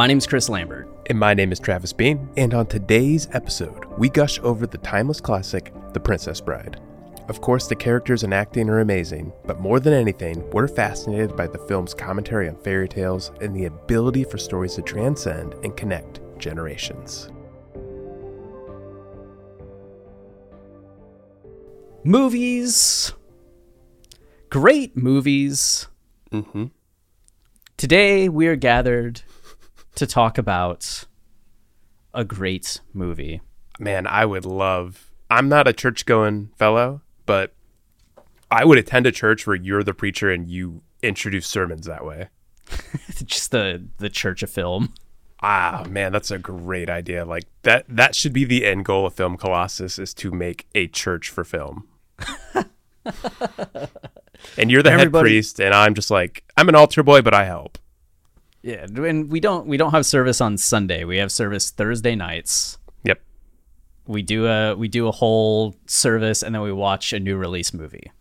My name's Chris Lambert. And my name is Travis Bean. And on today's episode, we gush over the timeless classic, The Princess Bride. Of course, the characters and acting are amazing, but more than anything, we're fascinated by the film's commentary on fairy tales and the ability for stories to transcend and connect generations. Movies. Great movies. Mm-hmm. Today we are gathered to talk about a great movie. Man, I would love. I'm not a church going fellow, but I would attend a church where you're the preacher and you introduce sermons that way. Just the the church of film. Ah, man, that's a great idea. Like that that should be the end goal of Film Colossus is to make a church for film. and you're the Everybody- head priest and I'm just like I'm an altar boy, but I help. Yeah, and we don't we don't have service on Sunday. We have service Thursday nights. Yep. We do a we do a whole service and then we watch a new release movie.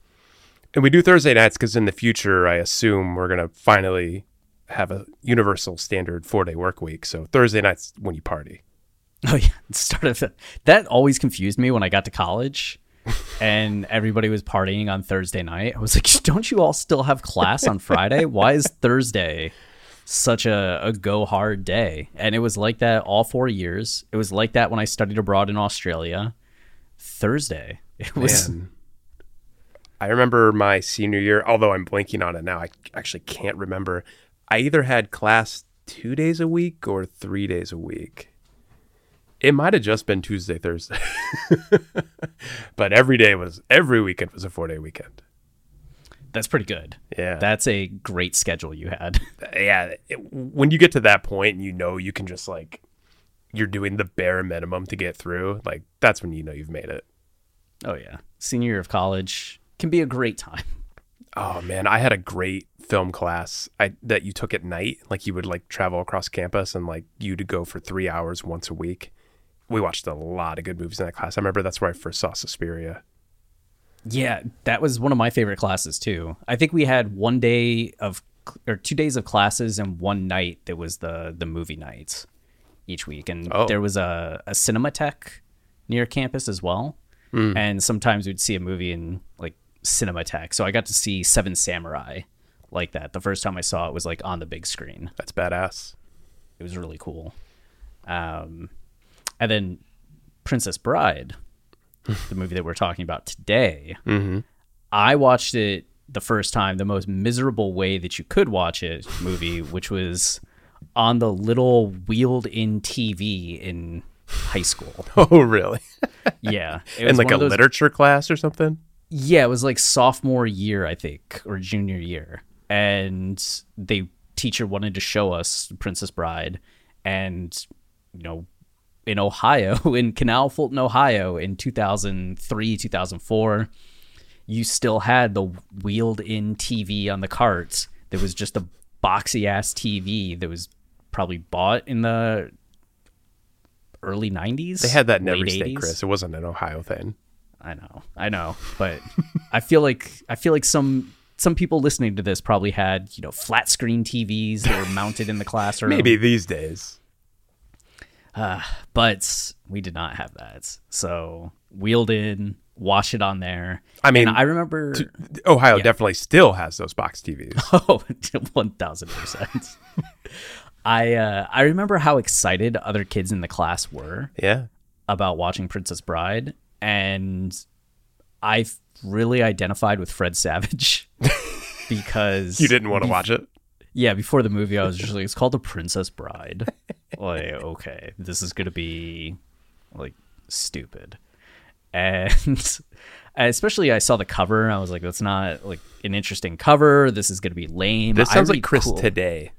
And we do Thursday nights because in the future, I assume we're gonna finally have a universal standard four day work week. So Thursday nights when you party. Oh yeah, it started that always confused me when I got to college and everybody was partying on Thursday night. I was like, don't you all still have class on Friday? Why is Thursday such a, a go hard day? And it was like that all four years. It was like that when I studied abroad in Australia. Thursday. It was Man. I remember my senior year, although I'm blanking on it now. I actually can't remember. I either had class two days a week or three days a week. It might have just been Tuesday, Thursday. but every day was, every weekend was a four day weekend. That's pretty good. Yeah. That's a great schedule you had. yeah. It, when you get to that point and you know you can just like, you're doing the bare minimum to get through, like, that's when you know you've made it. Oh yeah. Senior year of college can be a great time. Oh man, I had a great film class I, that you took at night. Like you would like travel across campus and like you to go for three hours once a week. We watched a lot of good movies in that class. I remember that's where I first saw Suspiria. Yeah, that was one of my favorite classes too. I think we had one day of or two days of classes and one night that was the the movie nights each week, and Oh. there was a a Cinematech near campus as well. And sometimes we'd see a movie in like Cinematech. So I got to see Seven Samurai like that. The first time I saw it was like on the big screen. That's badass. It was really cool. Um, and then Princess Bride, the movie that we're talking about today, mm-hmm. I watched it the first time the most miserable way that you could watch it movie, which was on the little wheeled in TV in high school. Oh, really? Yeah, it In like a those- literature class or something? yeah, it was like sophomore year, I think, or junior year. And the teacher wanted to show us Princess Bride. And, you know, in Ohio, in Canal Fulton, Ohio, in 2003, 2004, you still had the wheeled in TV on the cart. There was just a boxy ass TV that was probably bought in the early 90s. They had that in every state, 80s. Chris. It wasn't an Ohio thing. I know, I know, but I feel like I feel like some some people listening to this probably had you know flat screen TVs that were mounted in the classroom. Maybe these days. But we did not have that. So wheeled in, wash it on there. I mean, And I remember. Ohio definitely still has those box TVs. Oh, Oh, one thousand percent. I uh, I remember how excited other kids in the class were yeah. about watching Princess Bride, and I really identified with Fred Savage because You didn't want to watch it? Yeah, before the movie, I was just like, it's called The Princess Bride. like, okay, this is gonna be like stupid, and especially I saw the cover and I was like, that's not like an interesting cover. This is gonna be lame. This sounds like Chris cool- today.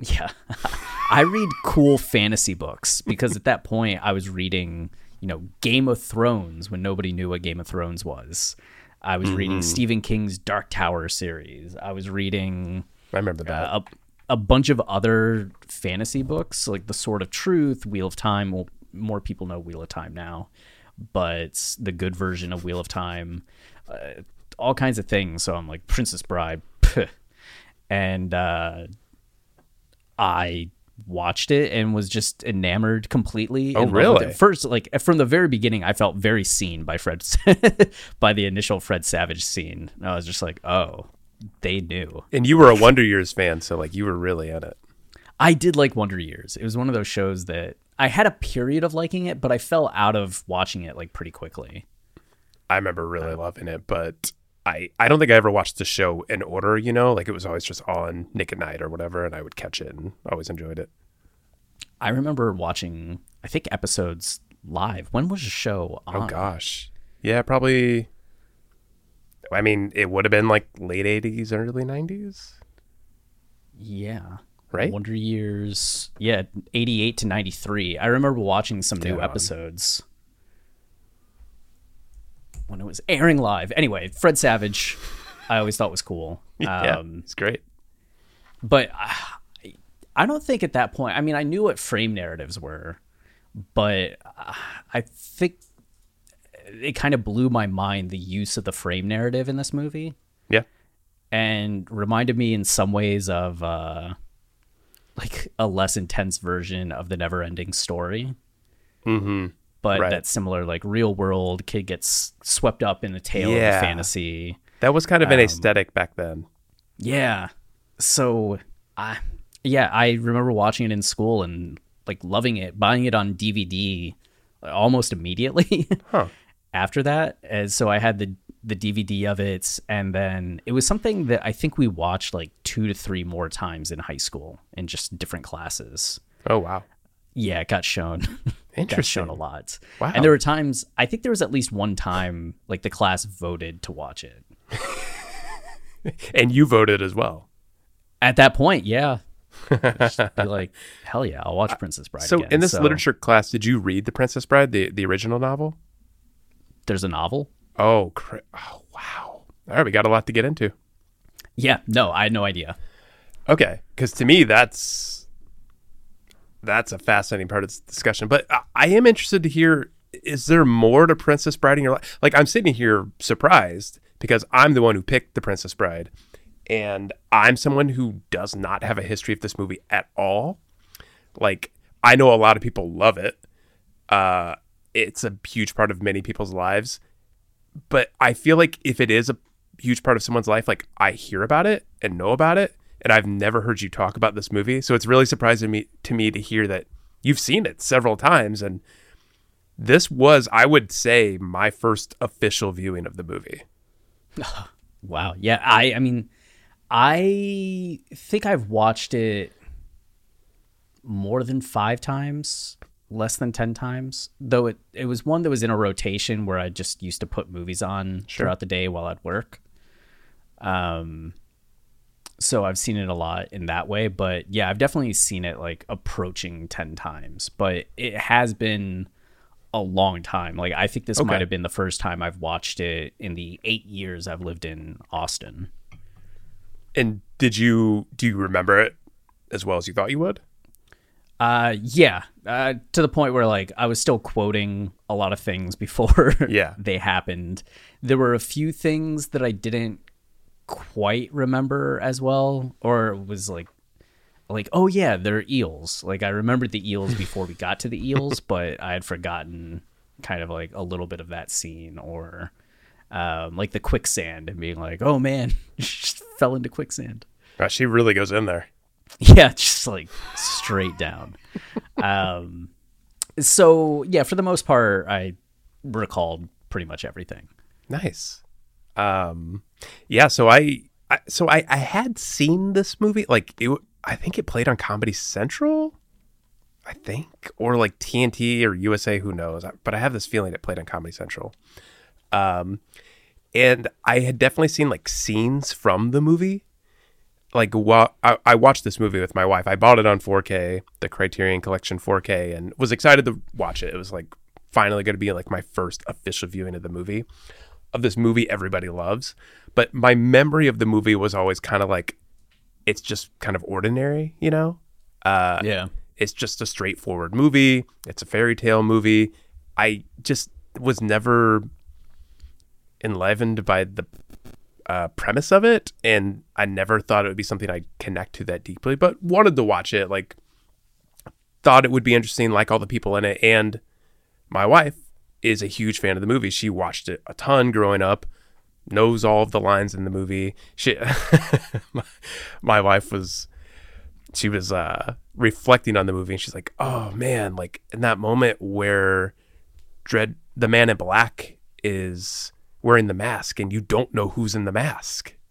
Yeah. I read cool fantasy books because at that point I was reading, you know, Game of Thrones when nobody knew what Game of Thrones was. I was reading mm-hmm. Stephen King's Dark Tower series. I was reading I remember that. uh, a, a bunch of other fantasy books like The Sword of Truth, Wheel of Time. Well, more people know Wheel of Time now, but the good version of Wheel of Time, uh, all kinds of things. So I'm like, Princess Bride. pff. And uh, I watched it and was just enamored completely. Oh, in love with really? First, like from the very beginning, I felt very seen by Fred, by the initial Fred Savage scene. I was just like, oh, they knew. and you were a Wonder Years fan, so like you were really in it. I did like Wonder Years. It was one of those shows that I had a period of liking it, but I fell out of watching it like pretty quickly. I remember really loving it, but I I don't think I ever watched the show in order. You know, like it was always just on Nick at Nite or whatever, and I would catch it and always enjoyed it. I remember watching, I think episodes live. When was the show oh, on? Oh gosh, yeah, probably. I mean, it would have been like late '80s, early '90s, Yeah. right? Wonder Years. Yeah, 88 to 93. I remember watching some new episodes when it was airing live. Anyway, Fred Savage, I always thought was cool. yeah, Um, it's great. but I, I don't think at that point. I mean, I knew what frame narratives were, but uh, I think it kind of blew my mind the use of the frame narrative in this movie, Yeah, and reminded me in some ways of uh, like a less intense version of the Never-Ending Story. mm-hmm. But Right. that similar, like real world kid gets swept up in a tale Yeah. of fantasy. that was kind of an Um, aesthetic back then. Yeah. So I yeah, I remember watching it in school and like loving it, buying it on DVD almost immediately Huh. After that. And so I had the the DVD of it and then it was something that I think we watched like 2 to 3 more times in high school in just different classes. Oh wow, Yeah, it got shown. got shown a lot. Wow. And there were times I think there was at least one time like the class voted to watch it. and you voted as well. At that point, yeah. Just be like, hell yeah, I'll watch Princess Bride. So again. in this So, literature class, did you read The Princess Bride, the the original novel? There's a novel. Oh, cra- oh wow! All right, we got a lot to get into. Yeah, no, I had no idea. Okay, because to me that's that's a fascinating part of this discussion. But I, I am interested to hear: is there more to Princess Bride in your life? Like, I'm sitting here surprised because I'm the one who picked the Princess Bride, and I'm someone who does not have a history of this movie at all. Like, I know a lot of people love it. Uh, it's a huge part of many people's lives, but I feel like if it is a huge part of someone's life, like I hear about it and know about it, and I've never heard you talk about this movie. So it's really surprising me to me to hear that you've seen it several times, and this was, I would say, my first official viewing of the movie. Wow. Yeah, I I mean, I think I've watched it more than 5 times, less than 10 times. Though it it was one that was in a rotation where I just used to put movies on throughout the day while at work. Um so I've seen it a lot in that way, but yeah, I've definitely seen it like approaching 10 times, but it has been a long time. Like I think this Okay. might have been the first time I've watched it in the 8 years I've lived in Austin. And did you do you remember it as well as you thought you would? Uh yeah, uh to the point where like I was still quoting a lot of things before Yeah. they happened. There were a few things that I didn't quite remember as well or was like like oh yeah, they're eels. Like I remembered the eels before we got to the eels, but I had forgotten kind of like a little bit of that scene or um like the quicksand and being like, "Oh man, just fell into quicksand." Uh, she really goes in there. Yeah, just like straight down. um, so yeah, for the most part, I recalled pretty much everything. Nice. Um, yeah. So I, I so I, I had seen this movie. Like it, I think it played on Comedy Central. I think, or like TNT or USA. Who knows? But I have this feeling it played on Comedy Central. Um, and I had definitely seen like scenes from the movie. Like while I, I watched this movie with my wife, I bought it on 4K, the Criterion Collection 4K, and was excited to watch it. It was like finally going to be like my first official viewing of the movie, of this movie everybody loves. But my memory of the movie was always kind of like, it's just kind of ordinary, you know. Uh, Yeah. it's just a straightforward movie. It's a fairy tale movie. I just was never enlivened by the uh, premise of it, and I never thought it would be something I'd connect to that deeply. But wanted to watch it. Like, thought it would be interesting, like all the people in it. And my wife is a huge fan of the movie. She watched it a ton growing up. Knows all of the lines in the movie. She, my, my wife was she was uh reflecting on the movie and she's like oh man like in that moment where dread the man in black is wearing the mask and you don't know who's in the mask.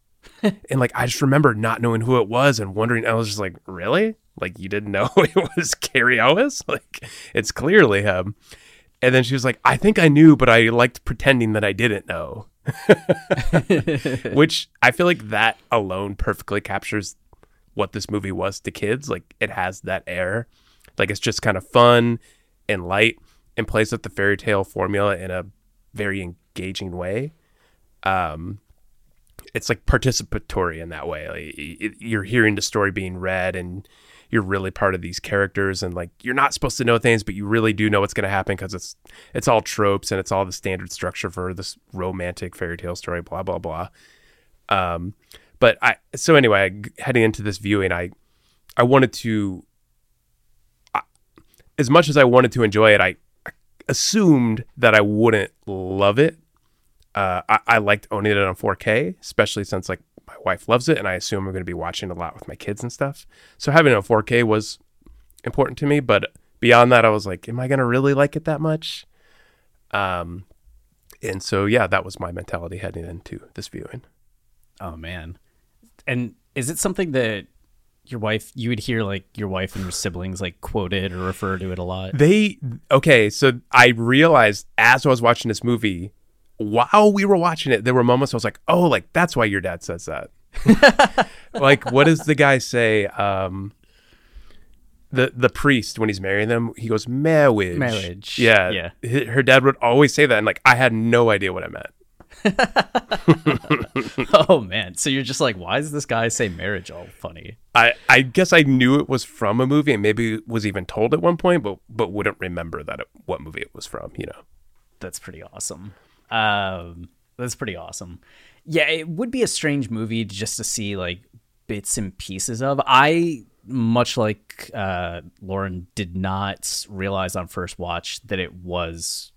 And like i just remember not knowing who it was and wondering i was just like really? Like you didn't know it was Cary Elwes like it's clearly him. And then she was like i think i knew but i liked pretending that i didn't know. Which i feel like that alone perfectly captures what this movie was to kids. Like it has that air. Like it's just kind of fun and light and plays with the fairy tale formula in a very engaging way. Um, it's like participatory in that way. Like, you're hearing the story being read and you're really part of these characters and like you're not supposed to know things but you really do know what's going to happen because it's it's all tropes and it's all the standard structure for this romantic fairy tale story blah blah blah um but I so anyway, heading into this viewing, I I wanted to I, as much as I wanted to enjoy it, I, I assumed that I wouldn't love it. Uh, I, I liked owning it on 4K, especially since like my wife loves it, and I assume I'm going to be watching a lot with my kids and stuff. So having it on 4K was important to me. But beyond that, I was like, am I going to really like it that much? Um, and so yeah, that was my mentality heading into this viewing. Oh man. And is it something that your wife you would hear like your wife and your siblings like quoted or refer to it a lot? They okay, so I realized as I was watching this movie, while we were watching it, there were moments I was like, "Oh, like that's why your dad says that." like, what does the guy say? Um, the the priest when he's marrying them, he goes marriage. Marriage, Yeah, yeah. H- Her dad would always say that, and like I had no idea what it meant. oh man. So you're just like, why does this guy say marriage all funny? I, I guess I knew it was from a movie and maybe was even told at one point, but but wouldn't remember that it, what movie it was from. You know. That's pretty awesome. Um that's pretty awesome. Yeah, it would be a strange movie just to see like bits and pieces of. I much like uh Lauren did not realize on first watch that it was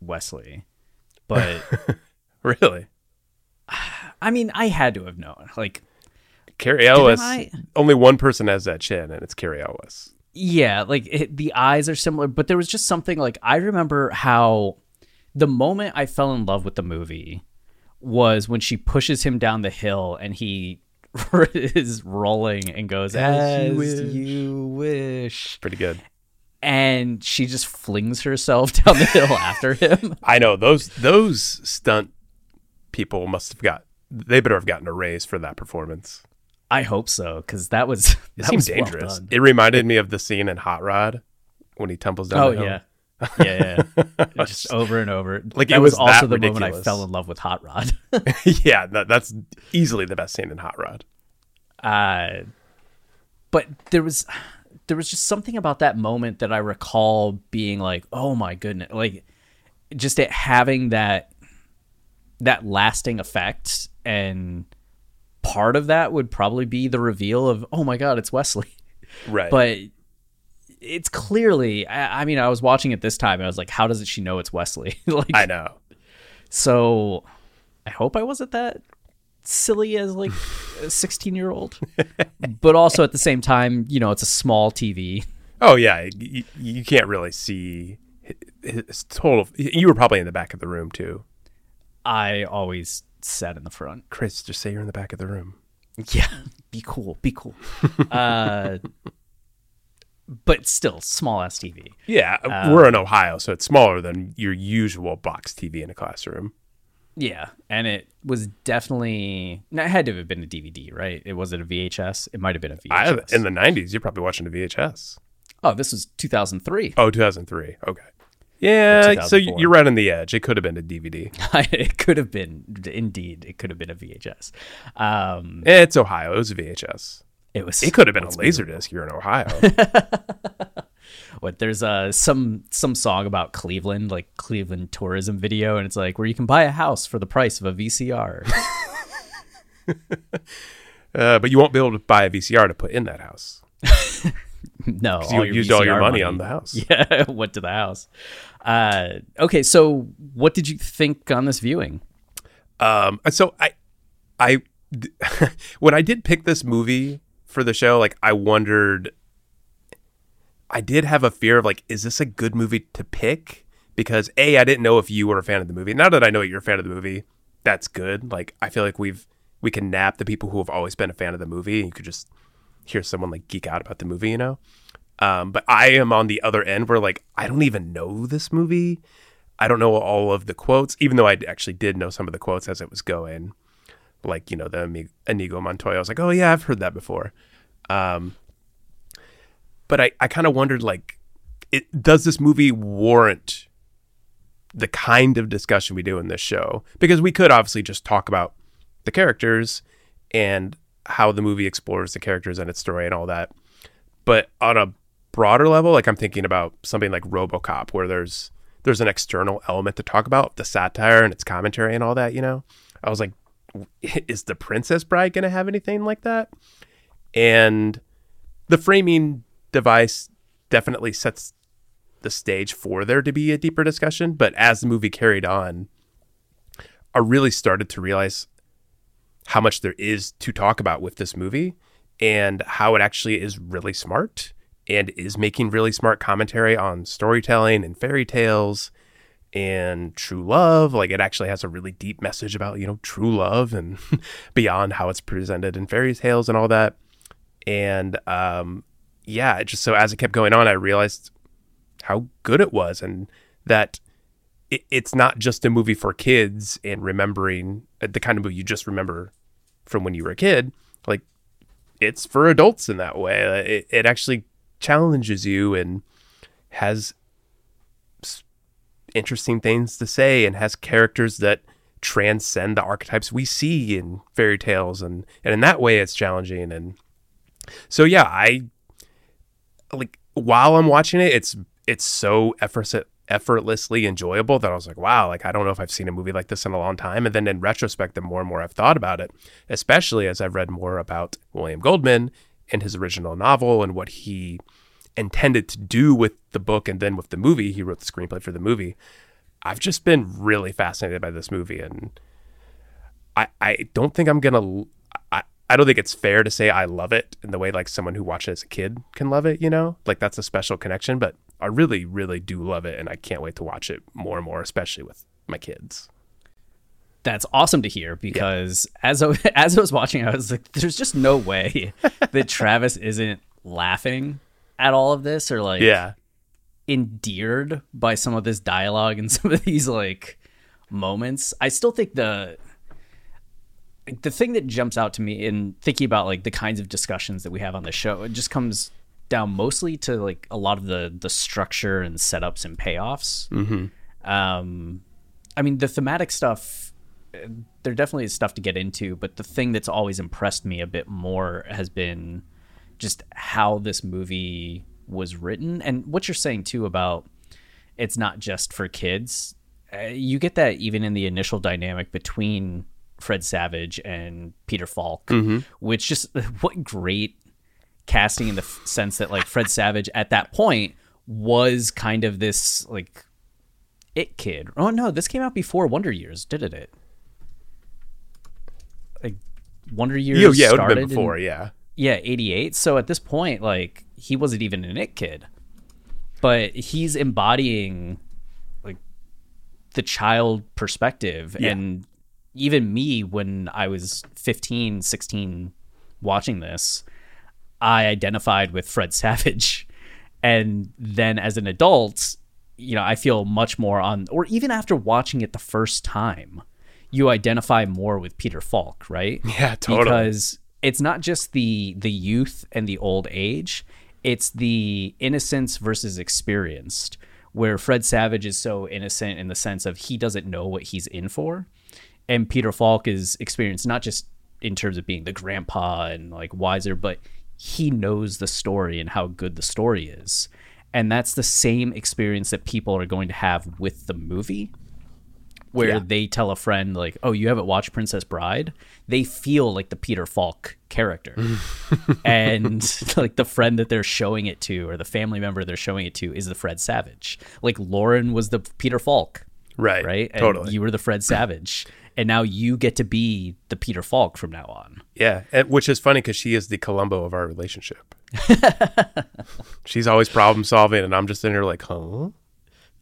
Westley. But Really. I mean, I had to have known. Like, Cary Elwes. I- Only one person has that chin, and it's Cary Elwes. yeah, like it, the eyes are similar, but there was just something like I remember how the moment I fell in love with the movie was when she pushes him down the hill and he is rolling and goes as, As you wish." you wish, Pretty good. and she just flings herself down the hill after him. I know those those stunt people must have got. They better have gotten a raise for that performance. I hope so because that was It that seemed was well dangerous. done. it reminded me of the scene in Hot Rod when he tumbles down. Oh the hill. yeah. Yeah, yeah, just over and over. Like, that it was, was also the moment I fell in love with Hot Rod. yeah. That, that's easily the best scene in Hot Rod. uh, but there was there was just something about that moment that I recall being like, oh my goodness, like just it having that that lasting effect, and part of that would probably be the reveal of, oh my god, it's Westley, Right. but. It's clearly. I, I mean, I was watching it this time. And I was like, "How does it she know it's Westley?" like, I know. So I hope I wasn't that silly as like a 16 year old. but also at the same time, you know, it's a small TV. Oh yeah. You, you can't really see his, his total. You were probably in the back of the room too. I always sat in the front. Chris, just say you're in the back of the room. Yeah, be cool, be cool. uh, but still, small ass TV. Yeah, Uh, we're in Ohio, so it's smaller than your usual box TV in a classroom. Yeah, and it was definitely. It had to have been a DVD, right? It wasn't a VHS. It might have been a VHS. in the 90s, you're probably watching a VHS. oh, this was 2003. Oh, 2003. Okay. Yeah, so you're right on the edge. It could have been a DVD. it could have been, indeed, it could have been a VHS. Um, It's Ohio. It was a VHS. It was. It could have been a Laserdisc. You're in Ohio. What there's uh, some some song about Cleveland, like Cleveland tourism video, and it's like where you can buy a house for the price of a VCR. uh, but you won't be able to buy a VCR to put in that house. no, You used all your VCR money, on the house. Yeah, went to the house. Uh, okay, so what did you think on this viewing? Um, so I, I, when I did pick this movie for the show, like I wondered, I did have a fear of like, is this a good movie to pick? Because a, I didn't know if you were a fan of the movie. Now that I know you're a fan of the movie, that's good. Like I feel like we've we can nap the people who have always been a fan of the movie, and you could just hear someone like geek out about the movie, you know. Um, but I am on the other end where like I don't even know this movie. I don't know all of the quotes, even though I actually did know some of the quotes as it was going. Like, you know, the Inigo Montoya. I was like, oh, yeah, I've heard that before. Um, but I, I kind of wondered, like, it, does this movie warrant the kind of discussion we do in this show? Because we could obviously just talk about the characters and how the movie explores the characters and its story and all that. But on a broader level, like I'm thinking about something like RoboCop, where there's there's an external element to talk about, the satire and its commentary and all that. You know, I was like, is the Princess Bride going to have anything like that? And the framing device definitely sets the stage for there to be a deeper discussion. But as the movie carried on, I really started to realize how much there is to talk about with this movie and how it actually is really smart and is making really smart commentary on storytelling and fairy tales and true love. Like it actually has a really deep message about, you know, true love and beyond how it's presented in fairy tales and all that. And um yeah, just so as it kept going on, I realized how good it was and that it, it's not just a movie for kids and remembering uh, the kind of movie you just remember from when you were a kid. Like it's for adults in that way. Uh, It, it actually challenges you and has interesting things to say and has characters that transcend the archetypes we see in fairy tales and and in that way it's challenging and so yeah I like while I'm watching it it's it's so effortless effortlessly enjoyable that I was like wow like I don't know if I've seen a movie like this in a long time. And then in retrospect the more and more I've thought about it especially as I've read more about William Goldman and his original novel and what he intended to do with the book and then with the movie he wrote the screenplay for the movie I've just been really fascinated by this movie and I I don't think I'm gonna I, I don't think it's fair to say I love it in the way like someone who watched it as a kid can love it, you know? Like that's a special connection, but I really, really do love it and I can't wait to watch it more and more, especially with my kids. That's awesome to hear because as I, as I was watching, I was like, "There's just no way that Travis isn't laughing at all of this or like Yeah. endeared by some of this dialogue and some of these like moments. I still think the the thing that jumps out to me in thinking about like the kinds of discussions that we have on the show, it just comes down mostly to like a lot of the the structure and setups and payoffs. Mm-hmm. Um, I mean, the thematic stuff, uh, there definitely is stuff to get into, but the thing that's always impressed me a bit more has been just how this movie was written and what you're saying too about it's not just for kids. Uh, you get that even in the initial dynamic between Fred Savage and Peter Falk, which just what great casting in the f- sense that like Fred Savage at that point was kind of this like it kid. Oh no, this came out before Wonder Years, didn't it? Like Wonder Years Yeah, yeah, it would have started been in- before, yeah. Yeah, 88. So at this point, like, he wasn't even an it kid. But he's embodying, like, the child perspective. Yeah. And even me, when I was 15, 16, watching this, I identified with Fred Savage. And then as an adult, you know, I feel much more on, or even after watching it the first time, you identify more with Peter Falk, right? Yeah, totally. Because it's not just the the youth and the old age, it's the innocence versus experienced. Where Fred Savage is so innocent in the sense of he doesn't know what he's in for, and Peter Falk is experienced not just in terms of being the grandpa and like wiser, but he knows the story and how good the story is. And that's the same experience that people are going to have with the movie where Yeah. they tell a friend like, "Oh, you haven't watched Princess Bride?" They feel like the Peter Falk character, and like the friend that they're showing it to or the family member they're showing it to is the Fred Savage. Like Lauren was the Peter Falk, Right. right? And Totally. you were the Fred Savage, and now you get to be the Peter Falk from now on. Yeah, and, which is funny because she is the Columbo of our relationship. She's always problem solving, and I'm just in here like, huh?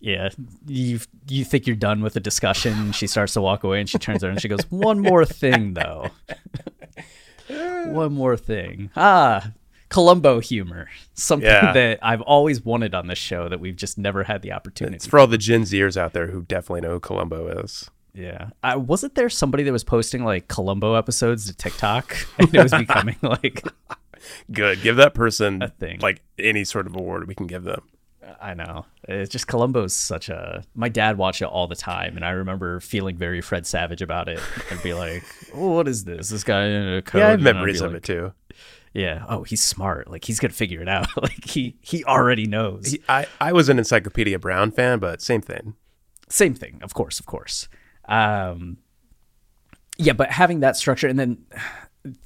Yeah, you you think you're done with the discussion. She starts to walk away, and she turns around and she goes, "One more thing, though. One more thing. Ah, Columbo humor, something Yeah. that I've always wanted on this show that we've just never had the opportunity." It's for all the Gen Zers out there who definitely know who Columbo is. yeah, I, wasn't there somebody that was posting like Columbo episodes to TikTok, and it was becoming like Good. Give that person a thing. like any sort of award we can give them. I know. It's just Columbo's such a. My dad watched it all the time, and I remember feeling very Fred Savage about it, and be like, oh, "What is this? This guy in a code?" Yeah, I have And I'd be memories of like, it too. Yeah. Oh, he's smart. Like he's gonna figure it out. like he he already knows. He- I, I was an Encyclopedia Brown fan, but same thing. Same thing, of course, of course. Um, yeah, but having that structure, and then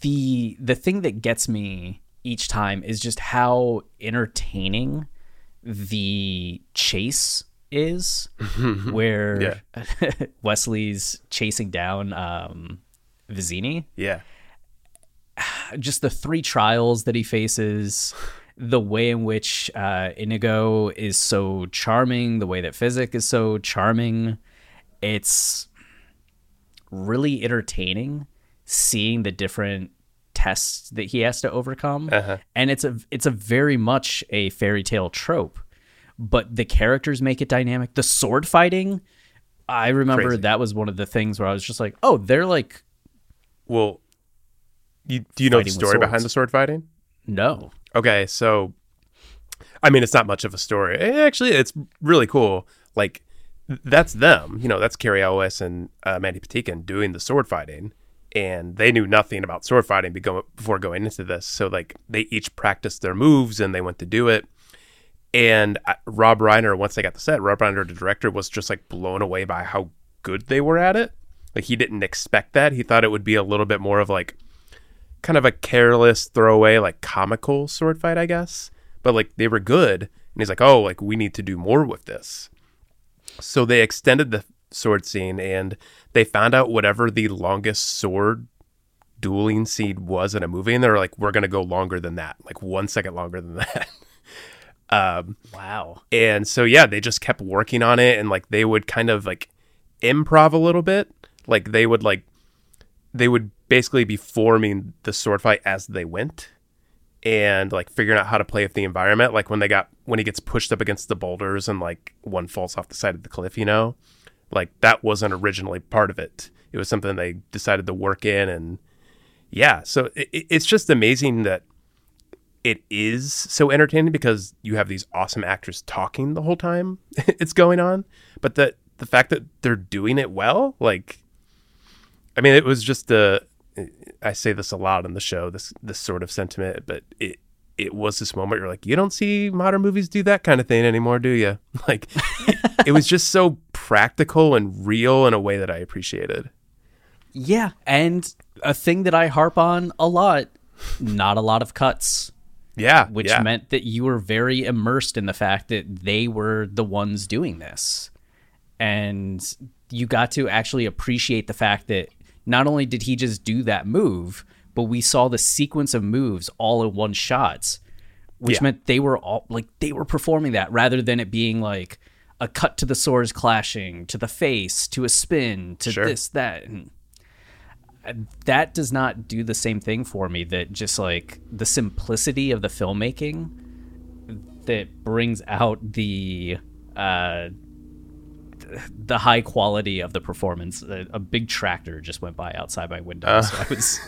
the the thing that gets me each time is just how entertaining the chase is, where Westley's chasing down um, Vizzini. Yeah. just the three trials that he faces, the way in which uh, Inigo is so charming, the way that Fezzik is so charming, it's really entertaining seeing the different tests that he has to overcome, and it's a it's a very much a fairy tale trope, but the characters make it dynamic. The sword fighting. I remember Crazy. that was one of the things where I was just like, "Oh, they're like Well, you, do you know the story behind the sword fighting? no, Okay, so I mean, it's not much of a story. Actually, it's really cool. Like that's them. You know, that's Cary Elwes and uh, Mandy Patinkin doing the sword fighting, and they knew nothing about sword fighting before going into this. So like they each practiced their moves and they went to do it. And Rob Reiner, once they got the set, Rob Reiner, the director, was just like blown away by how good they were at it. Like he didn't expect that. He thought it would be a little bit more of like kind of a careless throwaway, like comical sword fight, I guess. But like they were good, and he's like, "Oh, like we need to do more with this." So they extended the sword scene, and they found out whatever the longest sword dueling scene was in a movie, and they're like, "We're gonna go longer than that, like one second longer than that." um, wow, and so yeah, they just kept working on it and like they would kind of like improv a little bit. Like they would like they would basically be forming the sword fight as they went and like figuring out how to play with the environment. Like when they got when he gets pushed up against the boulders and like one falls off the side of the cliff, you know? Like that wasn't originally part of it. It was something they decided to work in and yeah, so it, it- it's just amazing that it is so entertaining because you have these awesome actors talking the whole time it's going on, but the the fact that they're doing it well, like, I mean, it was just a. I say this a lot on the show, this this sort of sentiment, but it it was this moment you're like, you don't see modern movies do that kind of thing anymore, do you? Like, it, was just so practical and real in a way that I appreciated. yeah, and a thing that I harp on a lot: not a lot of cuts, Yeah, which yeah. meant that you were very immersed in the fact that they were the ones doing this, and you got to actually appreciate the fact that not only did he just do that move, but we saw the sequence of moves all in one shot, which Yeah. meant they were all like they were performing that rather than it being like a cut to the swords clashing, to the face, to a spin, to Sure. this, that. And that does not do the same thing for me that just like the simplicity of the filmmaking that brings out the uh the high quality of the performance. A, a big tractor just went by outside my window, so I was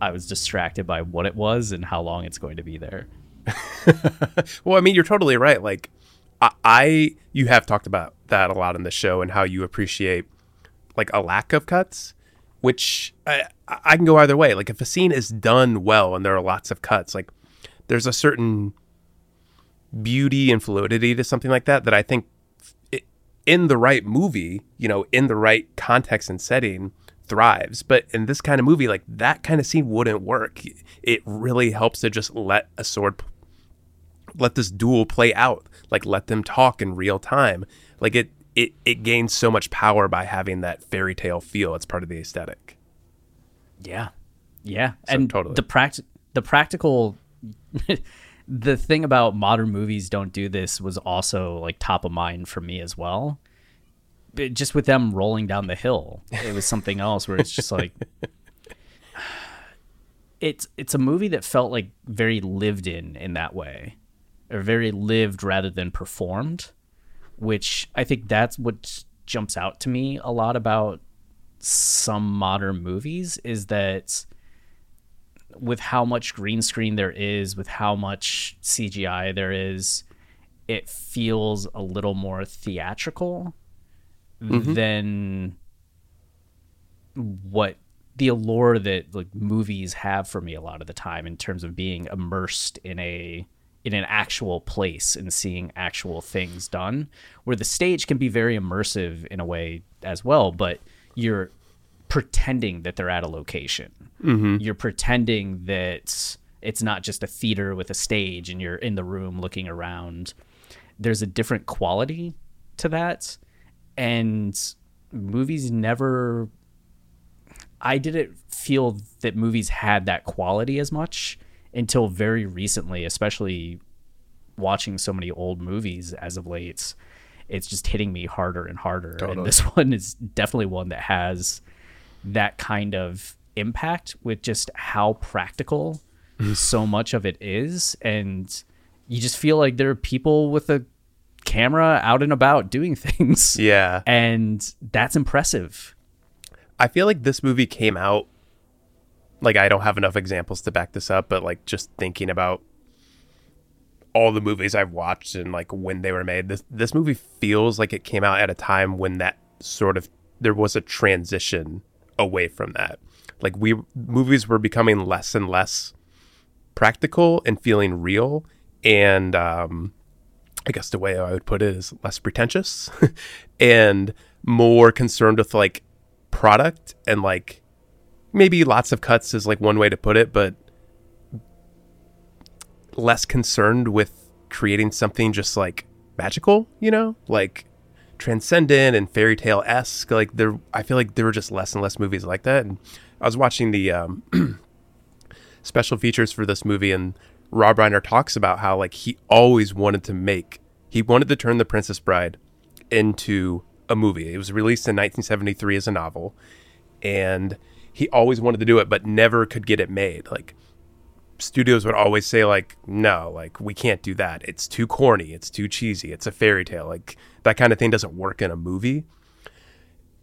I was distracted by what it was and how long it's going to be there. well, I mean, you're totally right. Like, I, I, you have talked about that a lot in the show and how you appreciate like a lack of cuts, which I, I can go either way. Like, if a scene is done well and there are lots of cuts, like, there's a certain beauty and fluidity to something like that that I think it, in the right movie, you know, in the right context and setting, thrives. But in this kind of movie, like that kind of scene wouldn't work. It really helps to just let a sword, let this duel play out. Like let them talk in real time. Like it, it, it gains so much power by having that fairy tale feel. It's part of the aesthetic. Yeah, yeah, So, and totally. the pract the practical. the thing about modern movies don't do this was also like top of mind for me as well just with them rolling down the hill it was something else where it's just like it's it's a movie that felt like very lived in in that way or very lived rather than performed which i think that's what jumps out to me a lot about some modern movies is that with how much green screen there is, with how much CGI there is, it feels a little more theatrical Mm-hmm. than what the allure that like movies have for me a lot of the time in terms of being immersed in a in an actual place and seeing actual things done where the stage can be very immersive in a way as well but you're pretending that they're at a location. Mm-hmm. You're pretending that it's not just a theater with a stage and you're in the room looking around. There's a different quality to that and movies never I didn't feel that movies had that quality as much until very recently, especially watching so many old movies as of late. It's just hitting me harder and harder. And this one is definitely one that has that kind of impact with just how practical so much of it is. And you just feel like there are people with a camera out and about doing things. Yeah. And that's impressive. I feel like this movie came out like I don't have enough examples to back this up, but like just thinking about all the movies I've watched and like when they were made, this this movie feels like it came out at a time when that sort of there was a transition away from that. Like we movies were becoming less and less practical and feeling real and um I guess the way I would put it is less pretentious and more concerned with like product and like maybe lots of cuts is like one way to put it, but less concerned with creating something just like magical, you know, like transcendent and fairy tale esque. Like there, I feel like there were just less and less movies like that. And I was watching the um, special features for this movie, and Rob Reiner talks about how like he always wanted to make, he wanted to turn The Princess Bride into a movie. It was released in 1973 as a novel, and he always wanted to do it, but never could get it made. Like studios would always say like no like we can't do that. It's too corny. It's too cheesy. It's a fairy tale. Like that kind of thing doesn't work in a movie.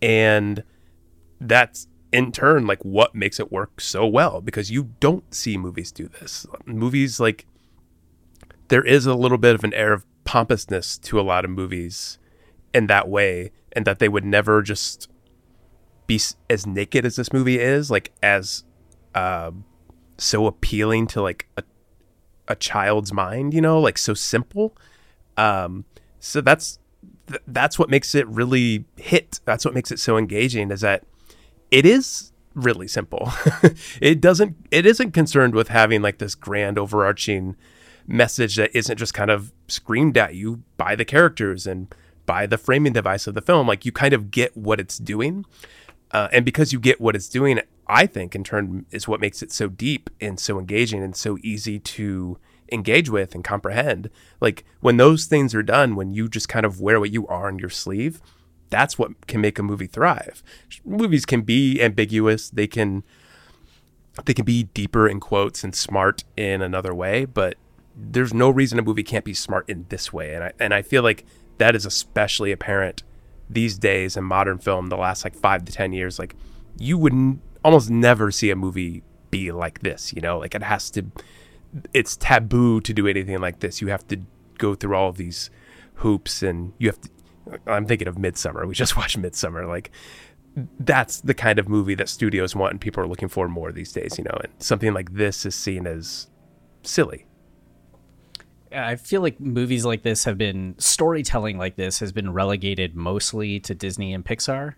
And that's in turn like what makes it work so well because you don't see movies do this. Movies like there is a little bit of an air of pompousness to a lot of movies in that way and that they would never just be as naked as this movie is like as uh, so appealing to like a, a child's mind you know like so simple. Um so that's th- that's what makes it really hit. That's what makes it so engaging is that it is really simple. It doesn't it isn't concerned with having like this grand overarching message that isn't just kind of screamed at you by the characters and by the framing device of the film. Like you kind of get what it's doing. Uh, and because you get what it's doing, I think in turn is what makes it so deep and so engaging and so easy to engage with and comprehend. Like when those things are done, when you just kind of wear what you are on your sleeve, that's what can make a movie thrive. Movies can be ambiguous. They can they can be deeper in quotes and smart in another way, but there's no reason a movie can't be smart in this way. And I and I feel like that is especially apparent these days in modern film the last like 5 to 10 years like you would almost never see a movie be like this you know like it has to it's taboo to do anything like this you have to go through all of these hoops and you have to i'm thinking of midsommar we just watched midsommar like that's the kind of movie that studios want and people are looking for more these days you know and something like this is seen as silly I feel like movies like this have been storytelling like this has been relegated mostly to Disney and Pixar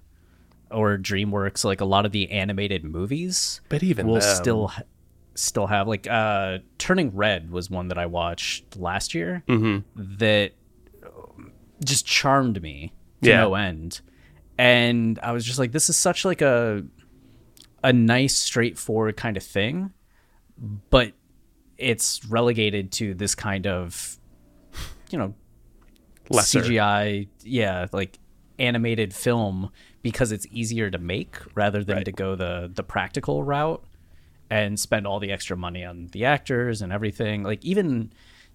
or DreamWorks. Like a lot of the animated movies, But even will them- still still have like uh, Turning Red was one that I watched last year Mm-hmm. that just charmed me to Yeah. no end, and I was just like, this is such like a a nice, straightforward kind of thing, but it's relegated to this kind of, you know, Lesser. CGI, yeah, like animated film because it's easier to make rather than Right. to go the the practical route and spend all the extra money on the actors and everything. Like even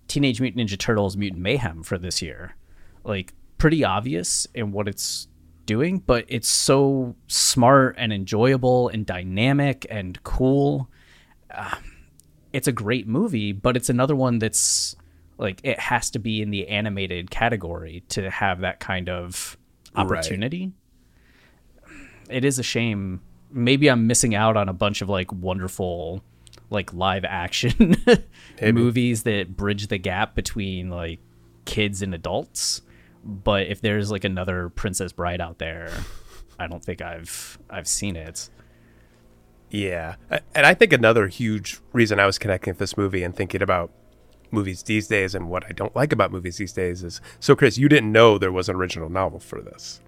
Teenage Mutant Ninja Turtles Mutant Mayhem for this year. Like pretty obvious in what it's doing, but it's so smart and enjoyable and dynamic and cool. Um, it's a great movie, but it's another one that's like it has to be in the animated category to have that kind of opportunity. It is a shame. Maybe I'm missing out on a bunch of like wonderful like live action movies that bridge the gap between like kids and adults. But if there's like another Princess Bride out there, I don't think I've I've seen it. Yeah. And I think another huge reason I was connecting with this movie and thinking about movies these days and what I don't like about movies these days is so, Chris, you didn't know there was an original novel for this.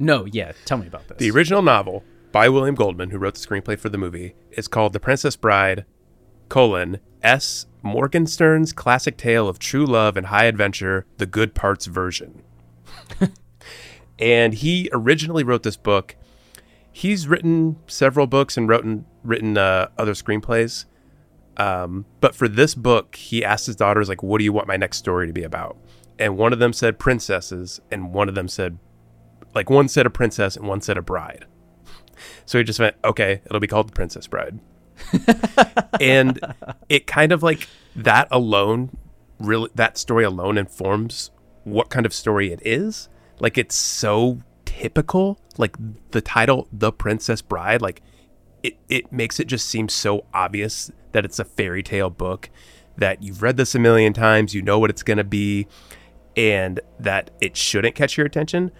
No, yeah, tell me about this. The original novel by William Goldman, who wrote the screenplay for the movie, is called The Princess Bride, colon, S. Morgenstern's classic tale of true love and high adventure, the good parts version. and he originally wrote this book. He's written several books and wrote written uh, other screenplays. Um, but for this book, he asked his daughters, like, what do you want my next story to be about? And one of them said princesses, and one of them said like one said a princess and one said a bride. So he just went, okay, it'll be called the Princess Bride. and it kind of like that alone, really, that story alone informs what kind of story it is. Like it's so typical, like the title, The Princess Bride, like it, it makes it just seem so obvious that it's a fairy tale book, that you've read this a million times, you know what it's going to be, and that it shouldn't catch your attention.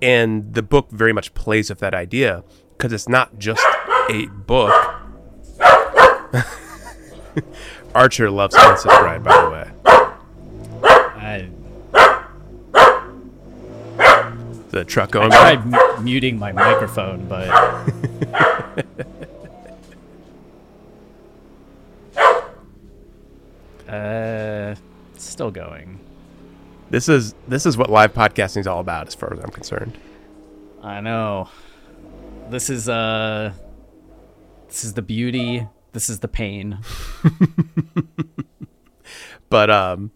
And the book very much plays with that idea because it's not just a book. Archer loves Princess Bride, by the way. I, The truck I going by. tried mu- muting my microphone, but uh, it's still going. This is this is what live podcasting is all about, as far as I'm concerned. I know. This is uh, this is the beauty. This is the pain. but um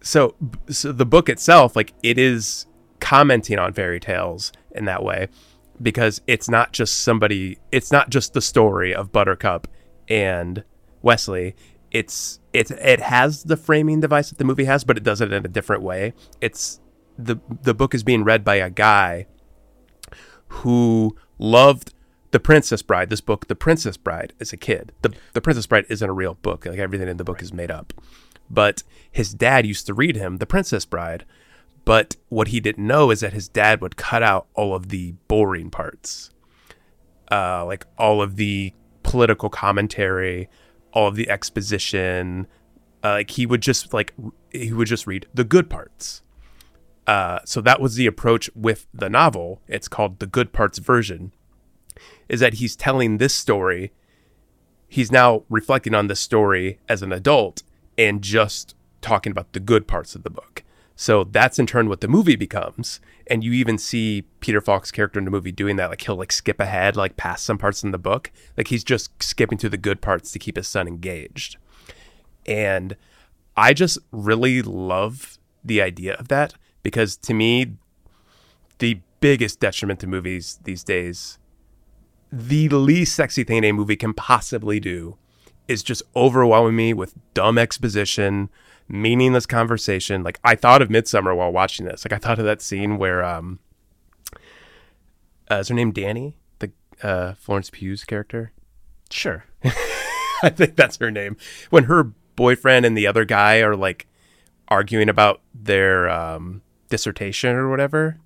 so so the book itself like it is commenting on fairy tales in that way because it's not just somebody it's not just the story of buttercup and westley it's it's it has the framing device that the movie has but it does it in a different way it's the the book is being read by a guy who loved the Princess Bride, this book, The Princess Bride, as a kid. The The Princess Bride isn't a real book. Like everything in the book is made up. But his dad used to read him The Princess Bride. But what he didn't know is that his dad would cut out all of the boring parts. Uh, like all of the political commentary, all of the exposition. Uh, like he would just like he would just read the good parts. Uh, so that was the approach with the novel. It's called the good parts version is that he's telling this story. He's now reflecting on this story as an adult and just talking about the good parts of the book. So that's in turn what the movie becomes. And you even see Peter Falk's character in the movie doing that. Like he'll like skip ahead, like past some parts in the book. Like he's just skipping through the good parts to keep his son engaged. And I just really love the idea of that because to me, the biggest detriment to movies these days, the least sexy thing a movie can possibly do is just overwhelming me with dumb exposition, meaningless conversation. Like I thought of Midsommar while watching this. Like I thought of that scene where um uh, is her name Danny, the uh, Florence Pugh's character? Sure. I think that's her name. When her boyfriend and the other guy are like arguing about their um, dissertation or whatever.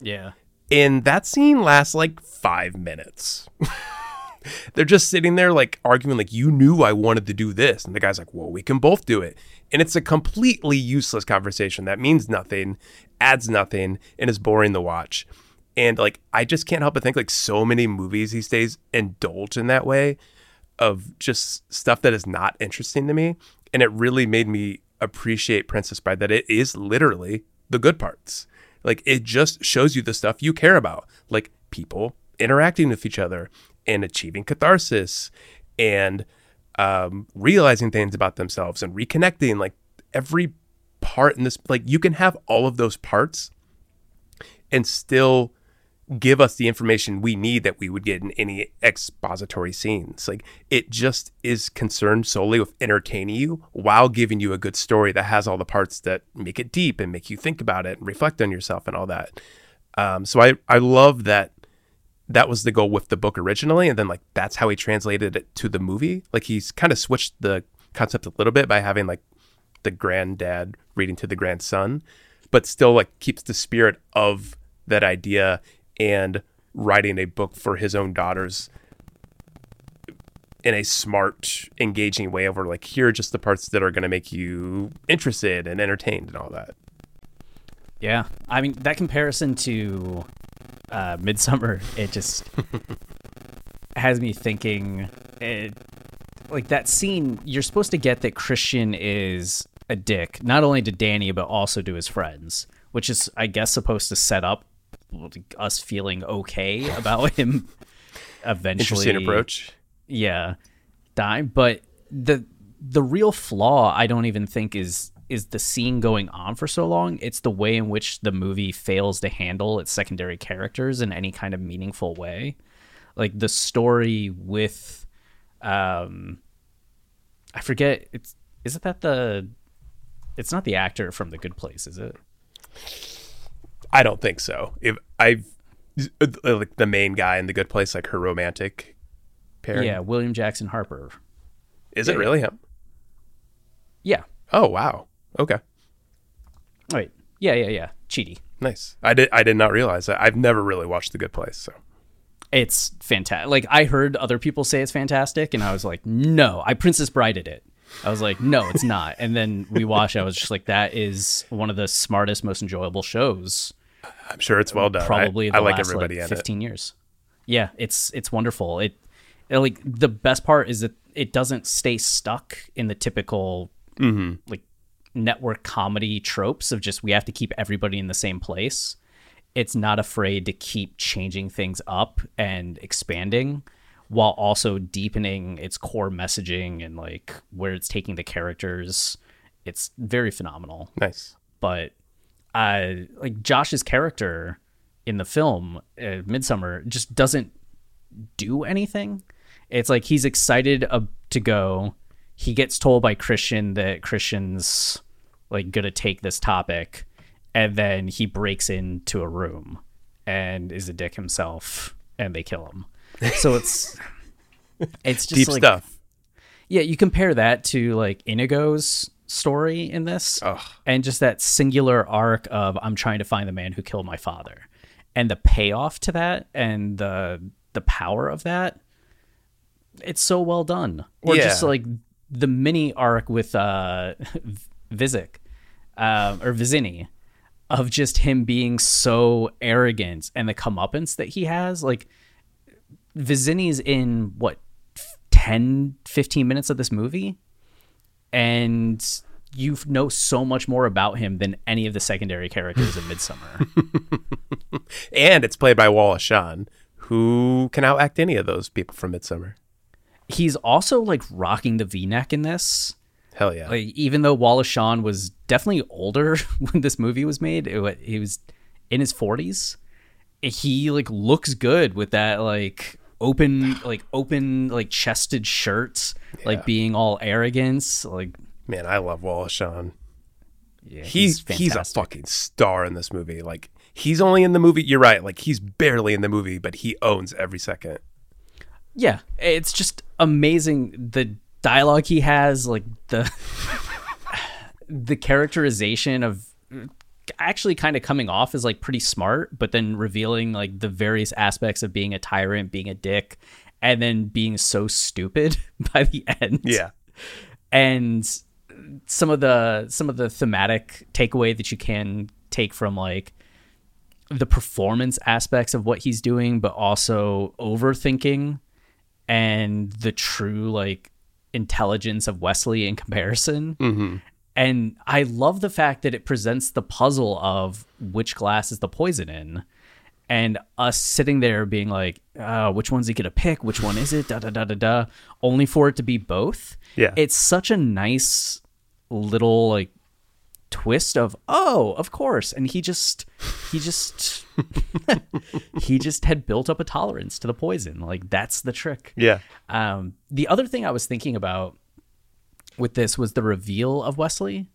Yeah. And that scene lasts like five minutes. They're just sitting there like arguing, like, you knew I wanted to do this. And the guy's like, well, we can both do it. And it's a completely useless conversation that means nothing, adds nothing, and is boring to watch. And like, I just can't help but think like so many movies these days indulge in that way of just stuff that is not interesting to me. And it really made me appreciate Princess Bride that it is literally the good parts. Like, it just shows you the stuff you care about, like people interacting with each other and achieving catharsis and um, realizing things about themselves and reconnecting. Like, every part in this, like, you can have all of those parts and still give us the information we need that we would get in any expository scenes. Like it just is concerned solely with entertaining you while giving you a good story that has all the parts that make it deep and make you think about it and reflect on yourself and all that. Um, so I I love that that was the goal with the book originally, and then like that's how he translated it to the movie. Like he's kind of switched the concept a little bit by having like the granddad reading to the grandson, but still like keeps the spirit of that idea and writing a book for his own daughters in a smart, engaging way over like here are just the parts that are going to make you interested and entertained and all that. Yeah. I mean, that comparison to uh, Midsommar, it just has me thinking it, like that scene, you're supposed to get that Christian is a dick, not only to Danny, but also to his friends, which is, I guess, supposed to set up us feeling okay about him eventually. Interesting approach. Yeah, die. But the the real flaw, I don't even think is is the scene going on for so long. It's the way in which the movie fails to handle its secondary characters in any kind of meaningful way. Like the story with, um, I forget. It's is it that the, it's not the actor from The Good Place, is it? I don't think so. If I've like the main guy in the Good Place, like her romantic pair. Yeah, William Jackson Harper. Is it really him? Yeah. Oh wow. Okay. Wait. Yeah, yeah, yeah. Chidi. Nice. I did. I did not realize that. I've never really watched The Good Place, so it's fantastic. Like I heard other people say it's fantastic, and I was like, no. I Princess Brided it. I was like, no, it's not. And then we watched. I was just like, that is one of the smartest, most enjoyable shows I'm sure it's well done. Probably I, I like last, everybody like, in 15 years. Yeah, it's it's wonderful. It, it, like the best part is that it doesn't stay stuck in the typical mm-hmm. like network comedy tropes of just we have to keep everybody in the same place. It's not afraid to keep changing things up and expanding while also deepening its core messaging and like where it's taking the characters. It's very phenomenal. Nice. But uh, like Josh's character in the film uh, Midsommar just doesn't do anything. It's like he's excited uh, to go. He gets told by Christian that Christian's like gonna take this topic, and then he breaks into a room and is a dick himself, and they kill him. So it's it's just deep like, stuff. Yeah, you compare that to like Inigo's story in this Ugh. and just that singular arc of I'm trying to find the man who killed my father and the payoff to that and the the power of that it's so well done or Yeah. just like the mini arc with uh Vizik um, or Vizzini of just him being so arrogant and the comeuppance that he has like Vizzini's in what 10 15 minutes of this movie and you know so much more about him than any of the secondary characters in Midsommar. And it's played by Wallace Shawn, who can outact any of those people from Midsommar. He's also like rocking the V-neck in this, Hell yeah. Like even though Wallace Shawn was definitely older when this movie was made, it, he was in his 40s. He like looks good with that like open like open like chested shirts, like being all arrogance, like Man, I love Wallace Shawn. yeah, He's he's, a fucking star in this movie. Like he's only in the movie. You're right. Like he's barely in the movie, but he owns every second. Yeah, it's just amazing the dialogue he has, like the the characterization of actually kind of coming off as like pretty smart, but then revealing like the various aspects of being a tyrant, being a dick, and then being so stupid by the end. Yeah. And some of the some of the thematic takeaway that you can take from like the performance aspects of what he's doing, but also overthinking and the true like intelligence of Westley in comparison. And I love the fact that it presents the puzzle of which glass is the poison in. And us sitting there being like, uh, which one's he gonna pick? Which one is it? Da da da da da. Only for it to be both. Yeah. It's such a nice little like twist of oh of course and he just he just he just had built up a tolerance to the poison like that's the trick Yeah. um the other thing i was thinking about with this was the reveal of westley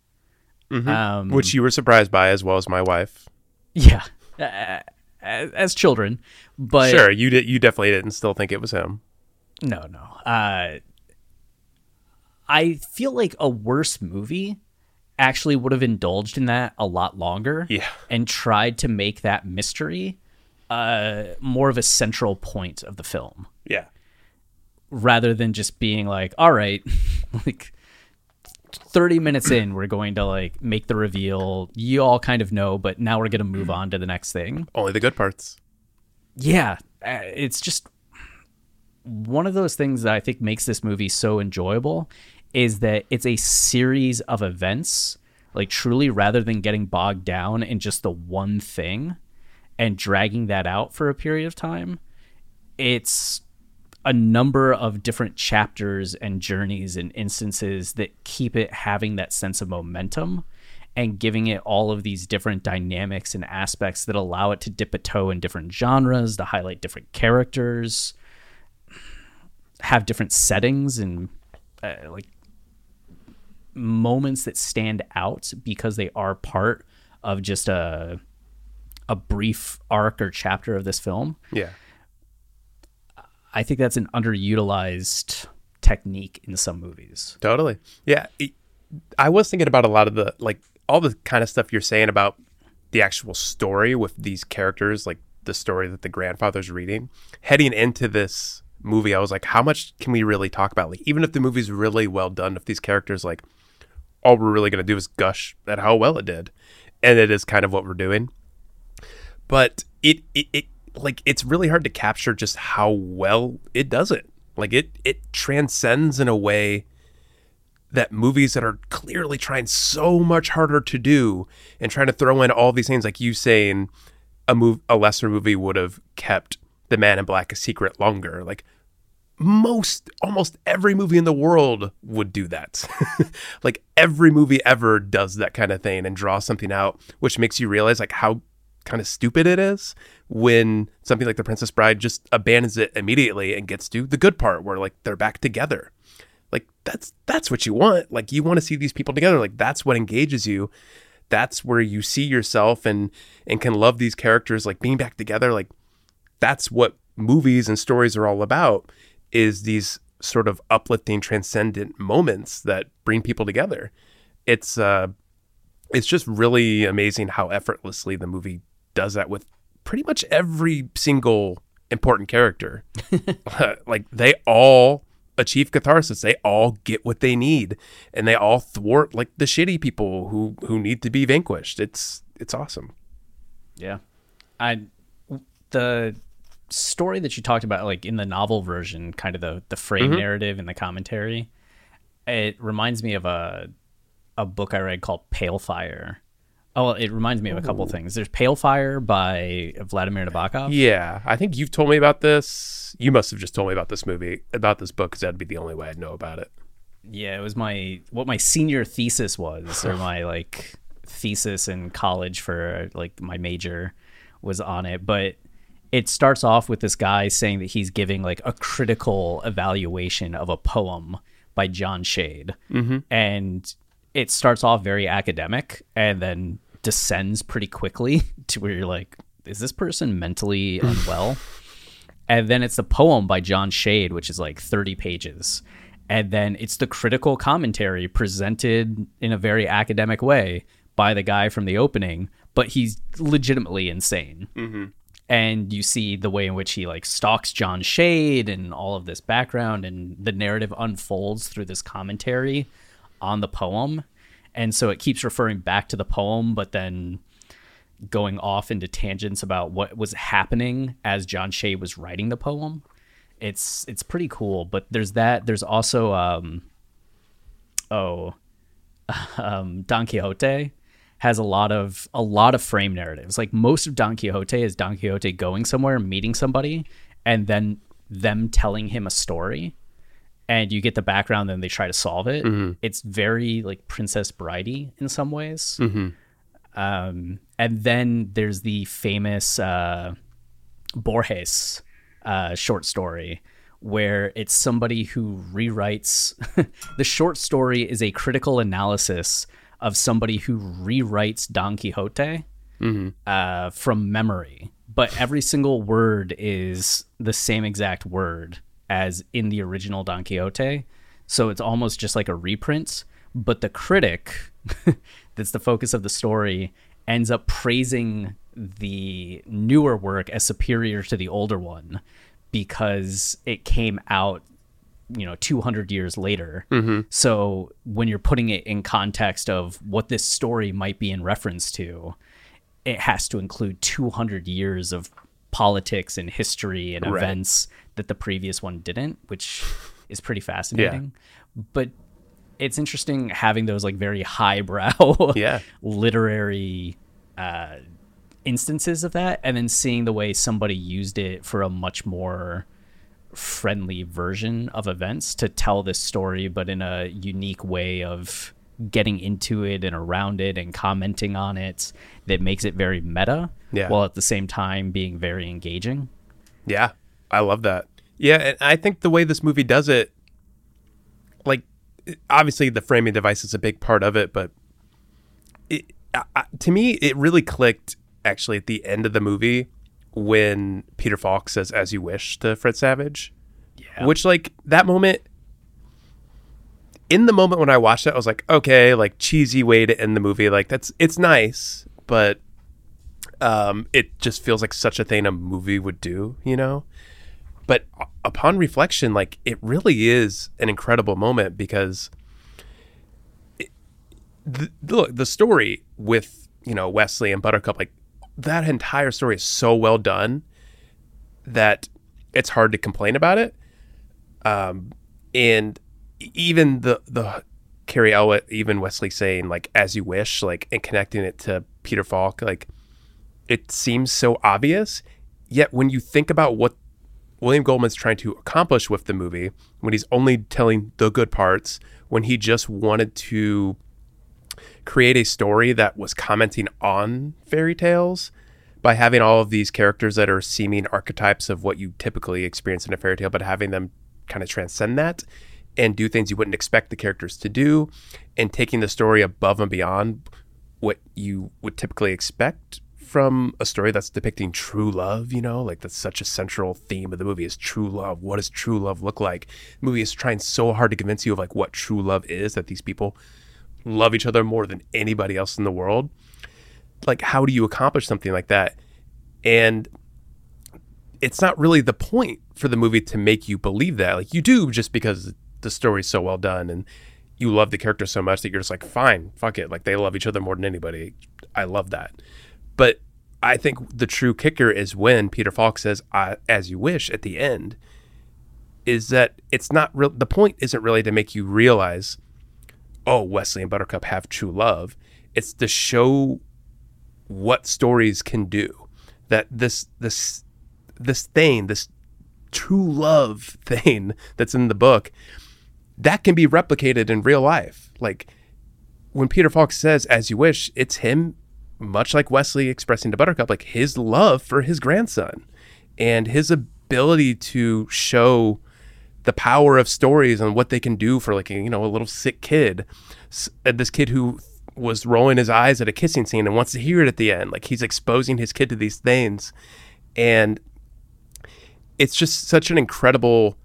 um Which you were surprised by, as well as my wife. yeah uh, as, as children but sure, you did. You definitely didn't still think it was him. No, no. Uh, I feel like a worse movie actually would have indulged in that a lot longer. Yeah. And tried to make that mystery uh, more of a central point of the film Yeah. rather than just being like, all right, like 30 minutes in, we're going to like make the reveal. You all kind of know, but now we're going to move on to the next thing. Only the good parts. yeah, uh, it's just one of those things that I think makes this movie so enjoyable is that it's a series of events, like truly, rather than getting bogged down in just the one thing and dragging that out for a period of time. It's a number of different chapters and journeys and instances that keep it having that sense of momentum and giving it all of these different dynamics and aspects that allow it to dip a toe in different genres, to highlight different characters, have different settings and uh, like moments that stand out because they are part of just a a brief arc or chapter of this film. Yeah. I think that's an underutilized technique in some movies. Totally. Yeah. I was thinking about a lot of the like all the kind of stuff you're saying about the actual story with these characters, like the story that the grandfather's reading. Heading into this movie, I was like, how much can we really talk about? Like, even if the movie's really well done, if these characters like all we're really gonna do is gush at how well it did, and it is kind of what we're doing. But it it, it like it's really hard to capture just how well it does it. Like it it transcends in a way that movies that are clearly trying so much harder to do and trying to throw in all these things like you saying a move a lesser movie would have kept the man in black a secret longer like most almost every movie in the world would do that. Like every movie ever does that kind of thing and draws something out which makes you realize like how kind of stupid it is when something like the princess bride just abandons it immediately and gets to the good part where like they're back together. Like that's that's what you want. Like you want to see these people together. Like that's what engages you. That's where you see yourself and and can love these characters like being back together. Like that's what movies and stories are all about is these sort of uplifting transcendent moments that bring people together. It's uh it's just really amazing how effortlessly the movie does that with pretty much every single important character. Like they all achieve catharsis. They all get what they need and they all thwart like the shitty people who who need to be vanquished. It's it's awesome. Yeah. I the story that you talked about like in the novel version, kind of the the frame mm-hmm. narrative and the commentary, it reminds me of a a book I read called Pale Fire. Oh, it reminds me of a couple things. There's Pale Fire by Vladimir Nabokov. yeah i think you've told me about this you must have just told me about this movie about this book because that'd be the only way i'd know about it Yeah, it was my what my senior thesis was, or my like thesis in college for like my major was on it. But it starts off with this guy saying that he's giving like a critical evaluation of a poem by John Shade, mm-hmm. and it starts off very academic and then descends pretty quickly to where you're like, is this person mentally unwell? and then it's the poem by John Shade, which is like 30 pages. And then it's the critical commentary presented in a very academic way by the guy from the opening, but he's legitimately insane. Mm-hmm. And you see the way in which he like stalks John Shade and all of this background, and the narrative unfolds through this commentary on the poem. And so it keeps referring back to the poem, but then going off into tangents about what was happening as John Shade was writing the poem. It's it's pretty cool, but there's that. There's also um, oh, um, Don Quixote has a lot of a lot of frame narratives. Like most of Don Quixote is Don Quixote going somewhere, meeting somebody, and then them telling him a story. And you get the background, then they try to solve it. Mm-hmm. It's very like Princess Bridey in some ways. Mm-hmm. Um, and then there's the famous uh, Borges uh, short story where it's somebody who rewrites the short story is a critical analysis of somebody who rewrites Don Quixote mm-hmm. uh, from memory, but every single word is the same exact word as in the original Don Quixote. So it's almost just like a reprint. But the critic, that's the focus of the story, ends up praising the newer work as superior to the older one because it came out you know 200 years later mm-hmm. so when you're putting it in context of what this story might be in reference to it has to include 200 years of politics and history and right. events that the previous one didn't which is pretty fascinating yeah. but it's interesting having those like very highbrow yeah. literary uh, instances of that and then seeing the way somebody used it for a much more friendly version of events to tell this story but in a unique way of getting into it and around it and commenting on it that makes it very meta yeah. while at the same time being very engaging yeah i love that yeah and i think the way this movie does it like obviously the framing device is a big part of it but it, I, to me it really clicked actually at the end of the movie when Peter Falk says "as you wish" to Fred Savage. Yeah. Which like that moment in the moment when I watched it, I was like, okay, like cheesy way to end the movie. Like that's it's nice, but um, it just feels like such a thing a movie would do, you know. But upon reflection, like it really is an incredible moment because it, the, look the story with you know Westley and Buttercup, like that entire story is so well done that it's hard to complain about it. Um, and even the the Cary Elwes, even Westley saying like "as you wish," like and connecting it to Peter Falk, like it seems so obvious. Yet when you think about what William Goldman's trying to accomplish with the movie, when he's only telling the good parts, when he just wanted to create a story that was commenting on fairy tales by having all of these characters that are seeming archetypes of what you typically experience in a fairy tale, but having them kind of transcend that and do things you wouldn't expect the characters to do and taking the story above and beyond what you would typically expect from a story that's depicting true love, you know, like that's such a central theme of the movie is true love. What does true love look like? The movie is trying so hard to convince you of like what true love is that these people love each other more than anybody else in the world. Like, how do you accomplish something like that? And it's not really the point for the movie to make you believe that. Like, you do just because the story's so well done and you love the character so much that you're just like, fine, fuck it. Like, they love each other more than anybody. I love that. But I think the true kicker is when Peter Falk says, as you wish at the end, is that it's not real. The point isn't really to make you realize oh, Westley and Buttercup have true love. It's to show what stories can do. That this this this thing, this true love thing that's in the book that can be replicated in real life. Like when Peter Falk says, as you wish, it's him, much like Westley expressing to Buttercup, like his love for his grandson and his ability to show the power of stories and what they can do for like you know a little sick kid uh, this kid who was rolling his eyes at a kissing scene and wants to hear it at the end. Like he's exposing his kid to these things. And it's just such an incredible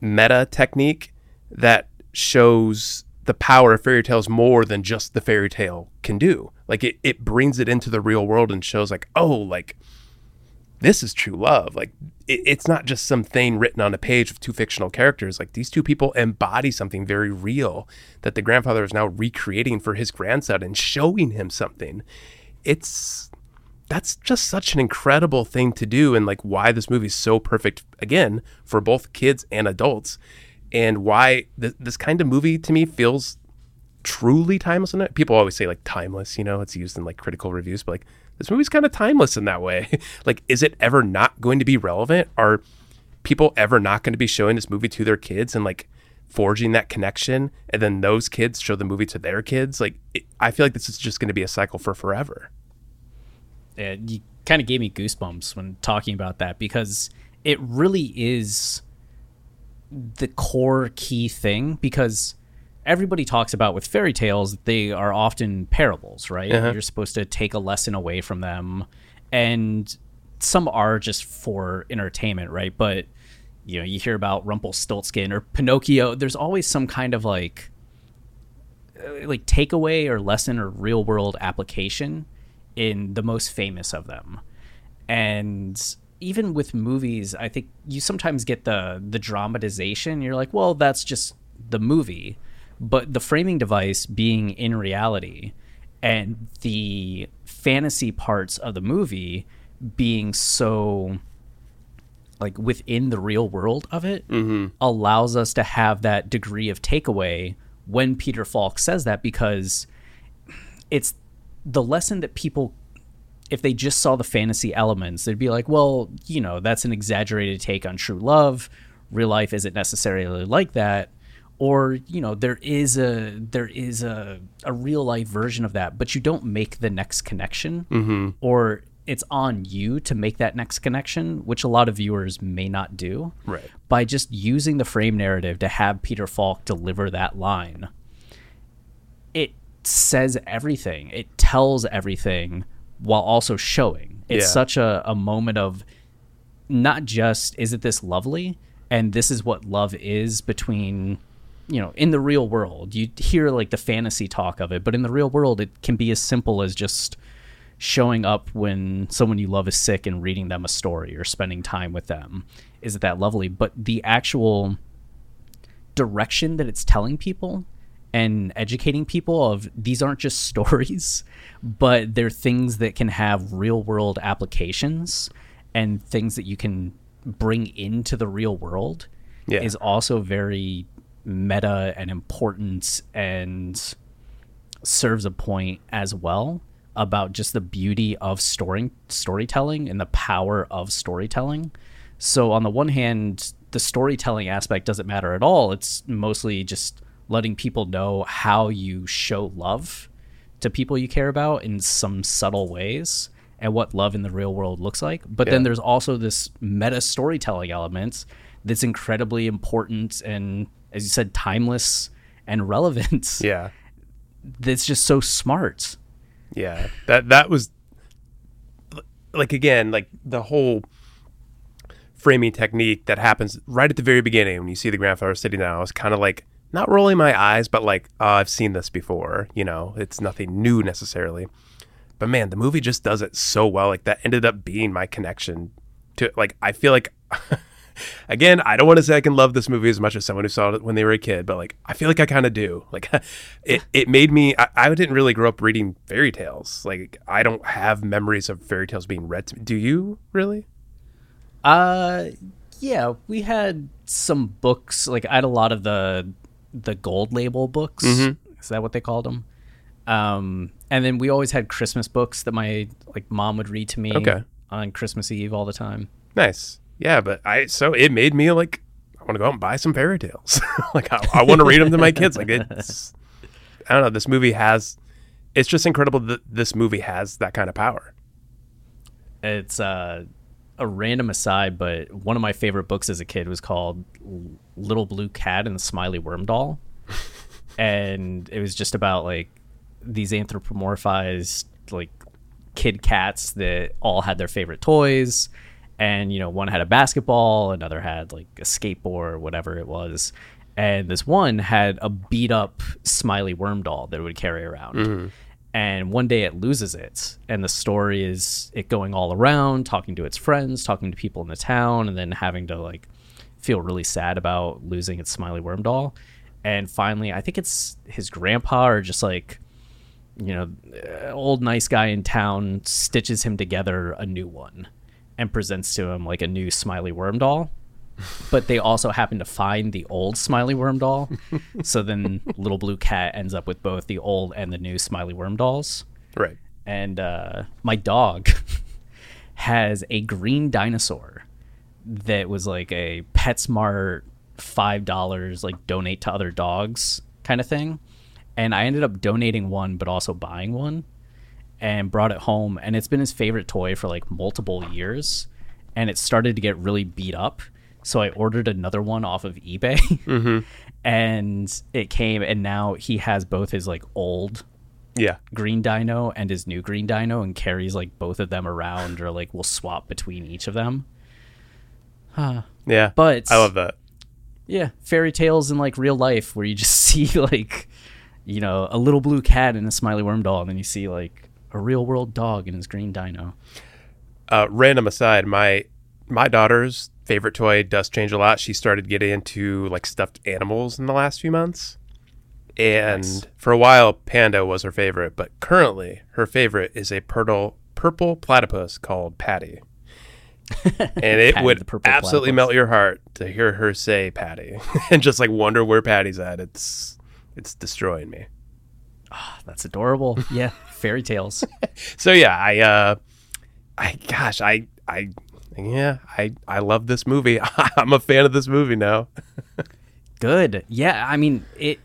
meta technique that shows the power of fairy tales more than just the fairy tale can do. Like it, it brings it into the real world and shows like oh like this is true love. Like it, it's not just some thing written on a page of two fictional characters. Like these two people embody something very real that the grandfather is now recreating for his grandson and showing him something. It's that's just such an incredible thing to do and like why this movie is so perfect again for both kids and adults and why th- this kind of movie to me feels truly timeless in it. People always say like timeless, you know, it's used in like critical reviews, but like this movie's kind of timeless in that way. like, is it ever not going to be relevant? Are people ever not going to be showing this movie to their kids and like forging that connection? And then those kids show the movie to their kids? Like, it, I feel like this is just going to be a cycle for forever. Yeah, you kind of gave me goosebumps when talking about that because it really is the core key thing because everybody talks about with fairy tales they are often parables right? Uh-huh. you're supposed to take a lesson away from them. And some are just for entertainment right? But you know you hear about rumpelstiltskin or pinocchio there's always some kind of like uh, like takeaway or lesson or real world application in the most famous of them. And even with movies i think you sometimes get the the dramatization. You're like well that's just the movie but the framing device being in reality and the fantasy parts of the movie being so like within the real world of it mm-hmm. allows us to have that degree of takeaway when Peter Falk says that because it's the lesson that people if they just saw the fantasy elements they'd be like well you know that's an exaggerated take on true love real life isn't necessarily like that or you know there is a there is a, a real life version of that but you don't make the next connection mm-hmm. or it's on you to make that next connection which a lot of viewers may not do. Right. By just using the frame narrative to have peter falk deliver that line it says everything. It tells everything while also showing. It's yeah. such a, a moment of not just is it this lovely? And this is what love is between you know, in the real world, you hear like the fantasy talk of it, but in the real world, it can be as simple as just showing up when someone you love is sick and reading them a story or spending time with them. Is it that lovely? But the actual direction that it's telling people and educating people of these aren't just stories, but they're things that can have real world applications and things that you can bring into the real world yeah. is also very meta and importance and serves a point as well about just the beauty of story storytelling and the power of storytelling. So on the one hand, the storytelling aspect doesn't matter at all. It's mostly just letting people know how you show love to people you care about in some subtle ways and what love in the real world looks like. But yeah. then there's also this meta storytelling element that's incredibly important and as you said, timeless and relevant. Yeah. That's just so smart. Yeah. That that was like again, like the whole framing technique that happens right at the very beginning when you see the grandfather sitting down. I was kind of like not rolling my eyes, but like, oh, I've seen this before. You know, it's nothing new necessarily. But man, the movie just does it so well. Like that ended up being my connection to like I feel like again, I don't want to say I can love this movie as much as someone who saw it when they were a kid, but like I feel like I kind of do. Like it, it made me. I, I, didn't really grow up reading fairy tales. Like I don't have memories of fairy tales being read to me. Do you really? Uh, yeah, we had some books. Like I had a lot of the the gold label books. Mm-hmm. Is that what they called them? Um, and then we always had Christmas books that my like mom would read to me. Okay. On Christmas Eve all the time. Nice yeah, but I so it made me like I want to go out and buy some fairy tales. like I, I want to read them to my kids. Like it's, I don't know. This movie has, it's just incredible that this movie has that kind of power. It's uh, a random aside, but one of my favorite books as a kid was called Little Blue Cat and the Smiley Worm Doll, and it was just about like these anthropomorphized like kid cats that all had their favorite toys and you know one had a basketball another had like a skateboard whatever it was and this one had a beat up smiley worm doll that it would carry around. And one day it loses it and the story is it going all around talking to its friends talking to people in the town and then having to like feel really sad about losing its smiley worm doll. And finally i think it's his grandpa or just like you know uh, old nice guy in town stitches him together a new one and presents to him like a new smiley worm doll. But they also happen to find the old smiley worm doll. So then little blue cat ends up with both the old and the new smiley worm dolls. Right. and uh, my dog has a green dinosaur that was like a PetSmart five dollars like donate to other dogs kind of thing, and I ended up donating one, but also buying one, and brought it home, and it's been his favorite toy for like multiple years, and it started to get really beat up. So I ordered another one off of eBay, mm-hmm. and it came, and now he has both his like old Yeah. green dino and his new green dino and carries like both of them around or like will swap between each of them. huh Yeah. But I love that. yeah, fairy tales in like real life where you just see like you know, a little blue cat and a smiley worm doll and then you see like a real world dog in his green dino. Uh, random aside, my my daughter's favorite toy does change a lot. She started getting into like stuffed animals in the last few months. And Nice. for a while, Panda was her favorite, but currently her favorite is a purple purple platypus called Patty. and it would absolutely platypus. melt your heart to hear her say Patty and just like wonder where Patty's at. It's it's destroying me. That's adorable. Yeah, fairy tales. So yeah, I uh I gosh, I I yeah, I I love this movie. I'm a fan of this movie now. Good. Yeah, I mean it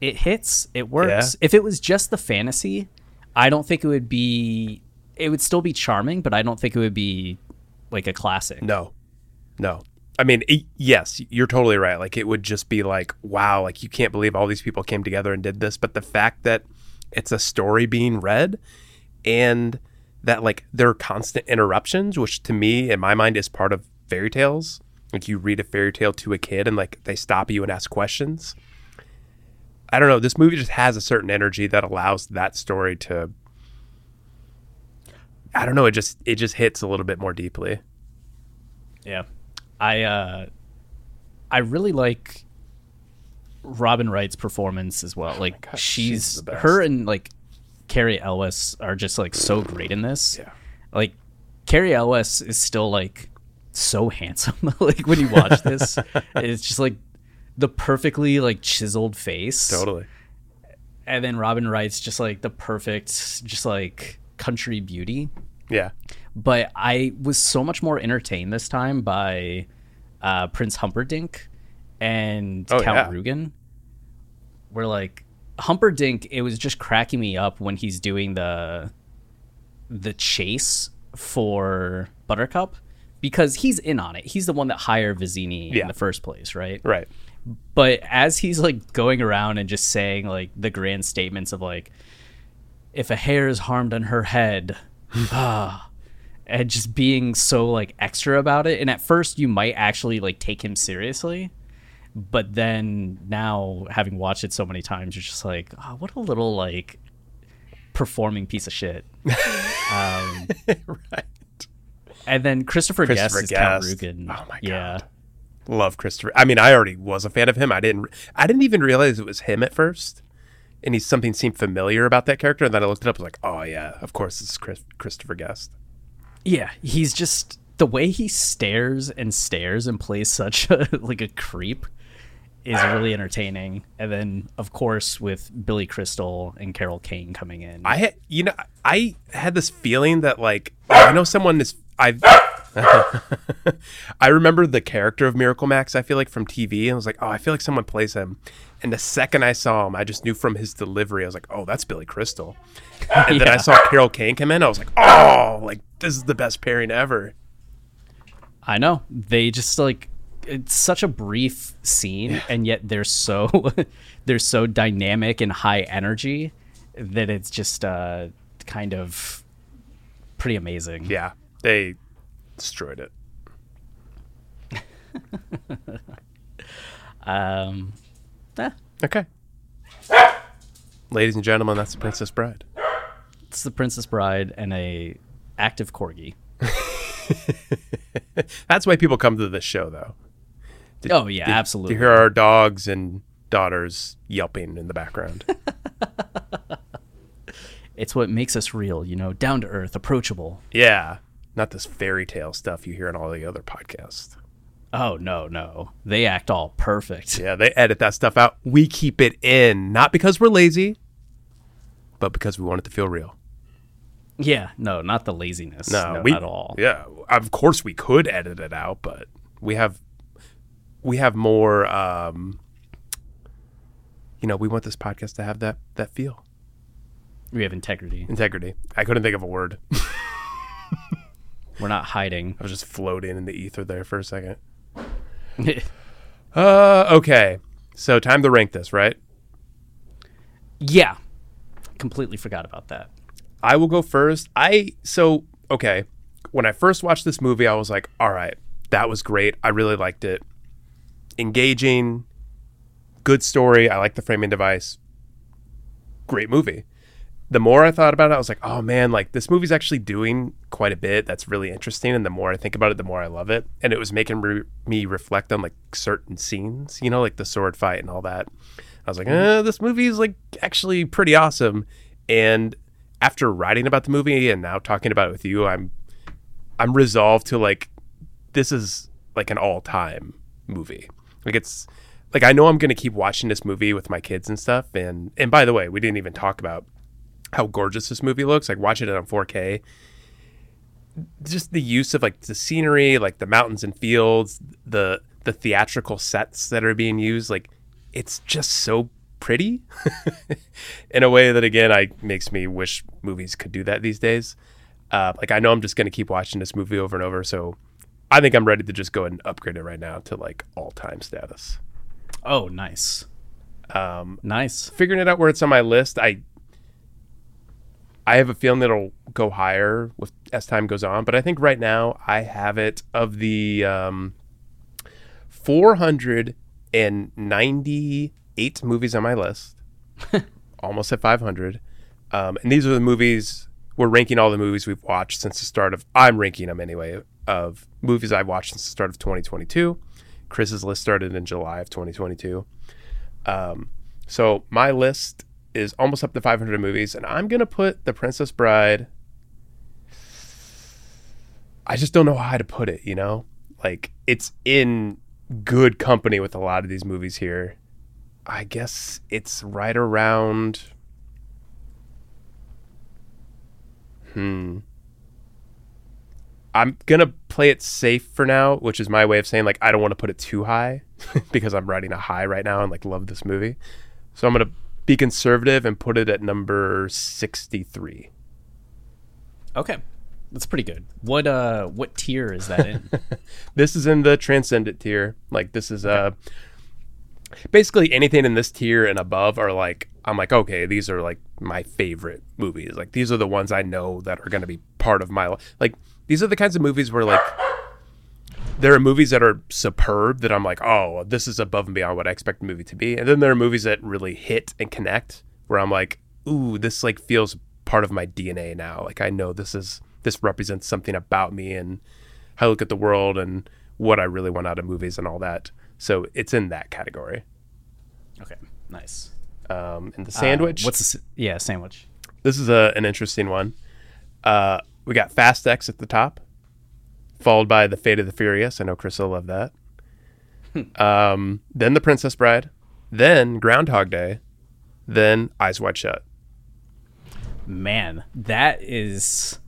it hits, it works. Yeah. If it was just the fantasy, I don't think it would be it would still be charming, but I don't think it would be like a classic. No. No. I mean, e- yes, you're totally right. Like it would just be like, wow, like you can't believe all these people came together and did this, but the fact that it's a story being read and that like there are constant interruptions, which to me in my mind is part of fairy tales. Like you read a fairy tale to a kid and like they stop you and ask questions. I don't know. This movie just has a certain energy that allows that story to. I don't know. It just it just hits a little bit more deeply. Yeah. I uh I really like Robin Wright's performance as well. Like gosh, she's, she's best. her and like Cary Elwes are just like so great in this. Yeah. Like Cary Elwes is still like so handsome. like when you watch this, it's just like the perfectly like chiseled face. Totally. And then Robin Wright's just like the perfect just like country beauty Yeah. But I was so much more entertained this time by uh, Prince Humperdinck and Oh, Count yeah. Rugen. Where like Humperdinck, it was just cracking me up when he's doing the the chase for Buttercup because he's in on it. He's the one that hired Vizzini Yeah. in the first place, right? Right. but as he's like going around and just saying like the grand statements of like if a hair is harmed on her head ah, and just being so like extra about it and at first you might actually like take him seriously but then now having watched it so many times you're just like oh, what a little like performing piece of shit um, right. and then christopher, Christopher guest is count rugen Oh my yeah God. Love Christopher. I mean, I already was a fan of him. I didn't. I didn't even realize it was him at first, and he's something seemed familiar about that character. And then I looked it up. I was like, oh yeah, of course, it's Chris, Christopher Guest. Yeah, he's just the way he stares and stares and plays such a like a creep is really entertaining. And then of course with Billy Crystal and Carol Kane coming in. I had, you know, I had this feeling that like I know someone is. I've I remember the character of Miracle Max. I feel like from TV, and I was like, oh, I feel like someone plays him. And the second I saw him, I just knew from his delivery. I was like, oh, that's Billy Crystal. And then I saw Carol Kane come in. I was like, oh, like this is the best pairing ever. I know. They just like it's such a brief scene and yet they're so they're so dynamic and high energy that it's just uh kind of pretty amazing. Yeah, they destroyed it. Um eh, Okay. Ladies and gentlemen, that's the Princess Bride. it's the Princess Bride and a active corgi. That's why people come to this show, though. Oh yeah, To absolutely. To hear our dogs and daughters yelping in the background. It's what makes us real, you know, down to earth, approachable. yeah, not this fairy tale stuff you hear in all the other podcasts. Oh no, no. They act all perfect. Yeah, they edit that stuff out. We keep it in, not because we're lazy, but because we want it to feel real. Yeah, no, not the laziness. No, No, we, not at all. Yeah, of course we could edit it out, but we have we have more. Um, you know, we want this podcast to have that that feel We have integrity. integrity. I couldn't think of a word. We're not hiding. I was just floating in the ether there for a second. Uh, okay. So time to rank this, right? yeah. Completely forgot about that. I will go first. I so okay. When I first watched this movie, I was like, "All right, that was great. I really liked it. Engaging, good story. I like the framing device. Great movie." The more I thought about it, I was like, "Oh man, like this movie's actually doing quite a bit. That's really interesting." And the more I think about it, the more I love it. And it was making re- me reflect on like certain scenes, you know, like the sword fight and all that. I was like, eh, this movie is like actually pretty awesome. And after writing about the movie and now talking about it with you, I'm I'm resolved to like this is like an all time movie. Like it's like I know I'm gonna keep watching this movie with my kids and stuff. And and by the way, we didn't even talk about how gorgeous this movie looks. Like watching it on 4K. Just the use of like the scenery, like the mountains and fields, the the theatrical sets that are being used, like it's just so pretty in a way that again I makes me wish movies could do that these days. Uh, like I know I'm just gonna keep watching this movie over and over, so I think I'm ready to just go ahead and upgrade it right now to like all time status. Oh, nice. Um, Nice. figuring it out where it's on my list, I I have a feeling it'll go higher with as time goes on, but I think right now I have it of the um, 498 movies on my list, almost at 500. Um, and these are the movies we're ranking all the movies we've watched since the start of. I'm ranking them anyway of movies I've watched since the start of 2022. Chris's list started in July of 2022. Um, so my list is almost up to 500 movies, and I'm gonna put The Princess Bride. I just don't know how to put it. You know, like it's in good company with a lot of these movies here. I guess it's right around. Hmm. I'm gonna play it safe for now, which is my way of saying like I don't want to put it too high because I'm riding a high right now and like love this movie. So I'm gonna be conservative and put it at number 63. Okay. That's pretty good. What uh what tier is that in? This is in the transcendent tier. Like this is uh basically anything in this tier and above are like I'm like okay, these are like my favorite movies. Like these are the ones I know that are going to be part of my life. Like these are the kinds of movies where like there are movies that are superb that I'm like, "Oh, this is above and beyond what I expect a movie to be." And then there are movies that really hit and connect where I'm like, "Ooh, this like feels part of my DNA now. Like I know this is this represents something about me and how I look at the world and what I really want out of movies and all that." So it's in that category. okay. Nice. Um, and the sandwich. Uh, what's the yeah, sandwich. This is a, an interesting one. Uh, we got Fast X at the top, followed by The Fate of the Furious. I know Chris will love that. um, then The Princess Bride, then Groundhog Day, then Eyes Wide Shut. Man, that is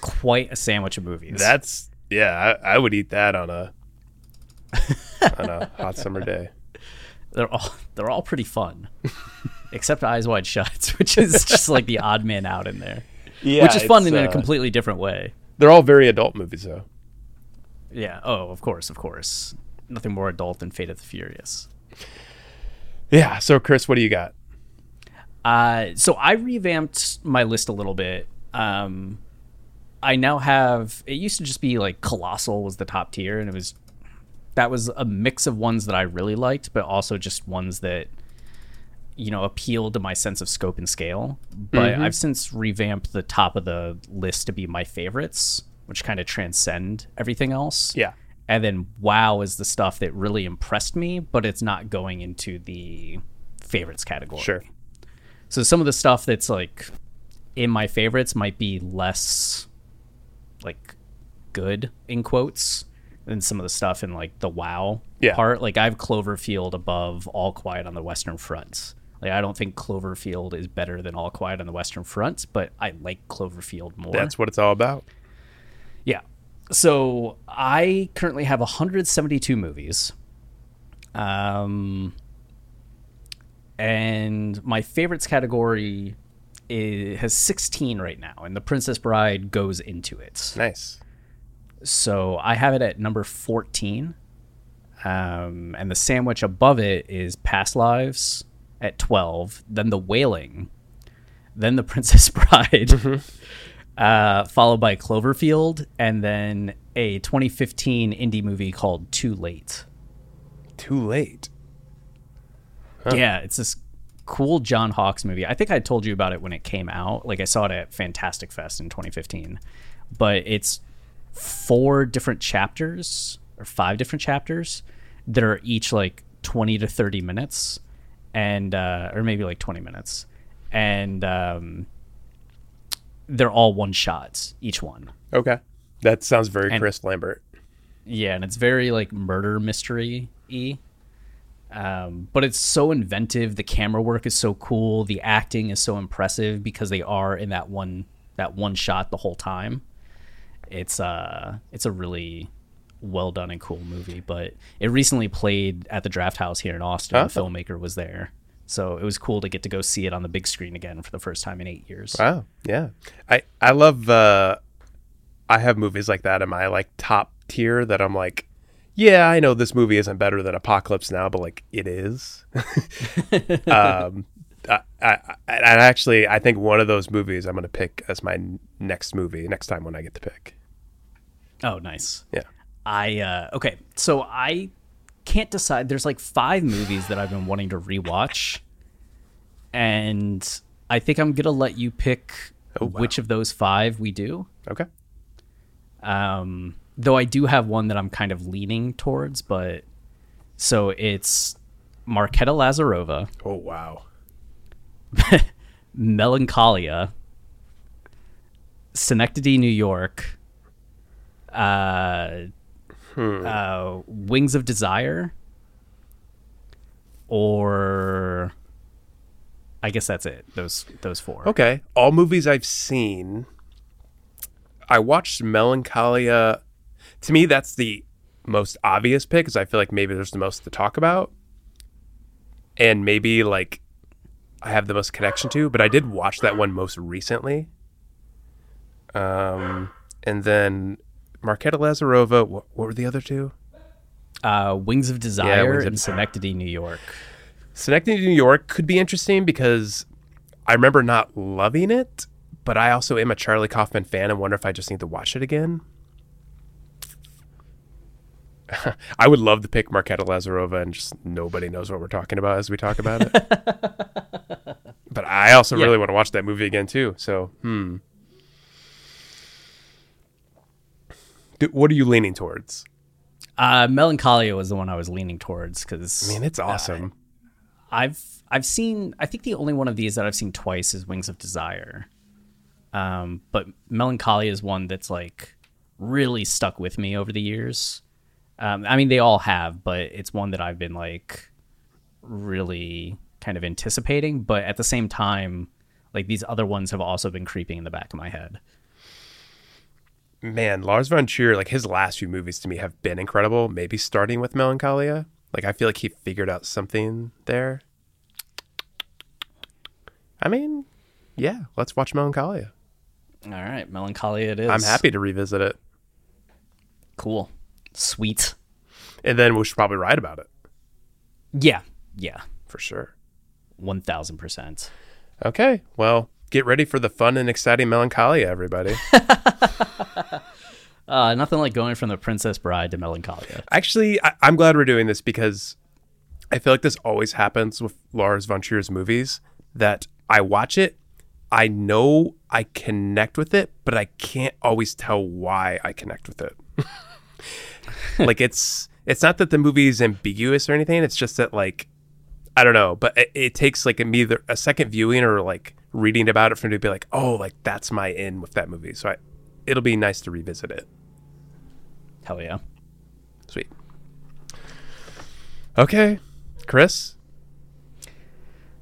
quite a sandwich of movies. That's yeah. I, I would eat that on a on a hot summer day. they're all they're all pretty fun, except Eyes Wide Shut, which is just like the odd man out in there, Yeah, which is fun it's, in a uh, completely different way. They're all very adult movies, though. Yeah. Oh, of course, of course. Nothing more adult than Fate of the Furious. Yeah. So, Chris, what do you got? Uh, so I revamped my list a little bit. Um, I now have. It used to just be like Colossal was the top tier, and it was that was a mix of ones that I really liked, but also just ones that you know appeal to my sense of scope and scale. But mm-hmm. I've since revamped the top of the list to be my favorites, which kind of transcend everything else. Yeah. And then Wow is the stuff that really impressed me, but it's not going into the favorites category. Sure. So some of the stuff that's like in my favorites might be less like good in quotes than some of the stuff in like the wow Yeah. part. Like I have Cloverfield above All Quiet on the Western Front. Like I don't think Cloverfield is better than All Quiet on the Western Front, but I like Cloverfield more. That's what it's all about. Yeah. So I currently have 172 movies. Um, and my favorites category is, has 16 right now, and The Princess Bride goes into it. Nice. So I have it at number 14. Um, and the sandwich above it is Past Lives at 12, then The Wailing, then The Princess Bride, uh, followed by Cloverfield, and then a 2015 indie movie called Too Late. Too late. Yeah, it's this cool John Hawkes movie. I think I told you about it when it came out. Like I saw it at Fantastic Fest in 2015. But it's four different chapters or five different chapters that are each like 20 to 30 minutes and uh or maybe like 20 minutes. And um they're all one shots each one. Okay. That sounds very And- Chris Lambert. Yeah, and it's very like murder mystery e. Um, but it's so inventive. The camera work is so cool. The acting is so impressive because they are in that one that one shot the whole time. It's uh it's a really well done and cool movie. But it recently played at the Drafthouse here in Austin. The filmmaker was there. So it was cool to get to go see it on the big screen again for the first time in eight years. Wow. Yeah. I I love uh I have movies like that in my like top tier that I'm like, yeah, I know this movie isn't better than Apocalypse Now, but like it is. um I, I, I actually I think one of those movies I'm going to pick as my next movie next time when I get to pick. Oh, nice. Yeah. I uh okay, so I can't decide. There's like five movies that I've been wanting to rewatch, and I think I'm gonna let you pick Oh, wow. which of those five we do. Okay. Um, though I do have one that I'm kind of leaning towards, but so it's Marketa Lazarova, Oh wow. Melancholia, Synecdoche, New York, uh, uh, Wings of Desire, or I guess that's it. Those those four. Okay. All movies I've seen. I watched Melancholia. To me, that's the most obvious pick because I feel like maybe there's the most to talk about. And maybe like I have the most connection to, but I did watch that one most recently. Um, and then Marketa Lazarova. What, what were the other two? Uh, Wings of Desire Wings of- and Synecdoche, New York. Synecdoche, New York could be interesting because I remember not loving it, but I also am a Charlie Kaufman fan and wonder if I just need to watch it again. I would love to pick Marketa Lazarova and just nobody knows what we're talking about as we talk about it. but I also Yeah. really want to watch that movie again too. So, hmm. What are you leaning towards? Uh, Melancholia was the one I was leaning towards because I mean, it's awesome. I've I've seen I think the only one of these that I've seen twice is Wings of Desire. Um, but Melancholia is one that's like really stuck with me over the years. Um, I mean they all have, but it's one that I've been like really kind of anticipating, but at the same time like these other ones have also been creeping in the back of my head. Man, Lars von Trier, like his last few movies to me have been incredible. Maybe starting with Melancholia. Like I feel like he figured out something there. I mean, yeah, let's watch Melancholia. All right, Melancholia it is. I'm happy to revisit it. Cool. Sweet. And then we should probably write about it Yeah. Yeah. for sure. 1000%. Okay, well, get ready for the fun and exciting Melancholia, everybody. Uh, nothing like going from the Princess Bride to Melancholia. Actually, I- I'm glad we're doing this because I feel like this always happens with Lars von Trier's movies that I watch it, I know I connect with it, but I can't always tell why I connect with it. like it's it's not that the movie is ambiguous or anything, it's just that like I don't know, but it, it takes like a, either a second viewing or like reading about it for me to be like, "Oh, like that's my in with that movie." So I it'll be nice to revisit it. Hell yeah. Sweet. Okay, Chris,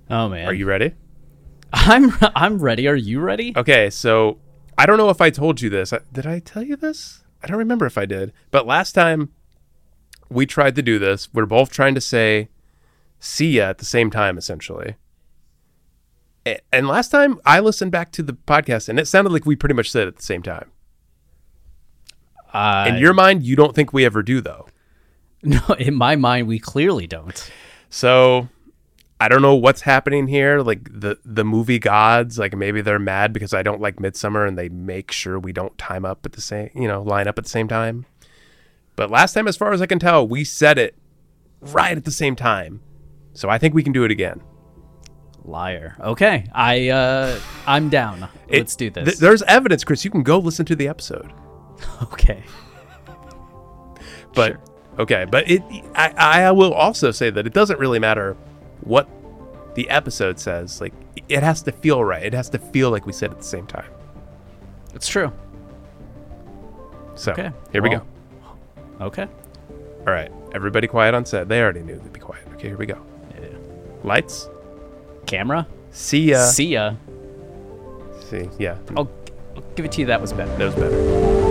Oh man. are you ready? I'm I'm ready. Are you ready? Okay, so I don't know if I told you this. Did I tell you this? I don't remember if I did. But last time we tried to do this, we're both trying to say see ya at the same time, essentially. And last time I listened back to the podcast and it sounded like we pretty much said it at the same time. Uh, In your mind, you don't think we ever do, though. no, in my mind, we clearly don't. So I don't know what's happening here. Like the the movie gods, like maybe they're mad because I don't like Midsommar and they make sure we don't time up at the same, you know, line up at the same time. But last time, as far as I can tell, we said it right at the same time. So I think we can do it again. Liar. Okay, I uh, I'm down. It- Let's do this. th- there's evidence, Chris. You can go listen to the episode. okay. But okay, but it I, I will also say that it doesn't really matter what the episode says. Like it has to feel right. It has to feel like we said at the same time. It's true. So Okay. here we go. Okay. All right, everybody quiet on set. They already knew to be quiet. Okay, here we go. Yeah. Lights. Camera. See ya. See ya. See, yeah, I'll, I'll give it to you. That was better. that was better.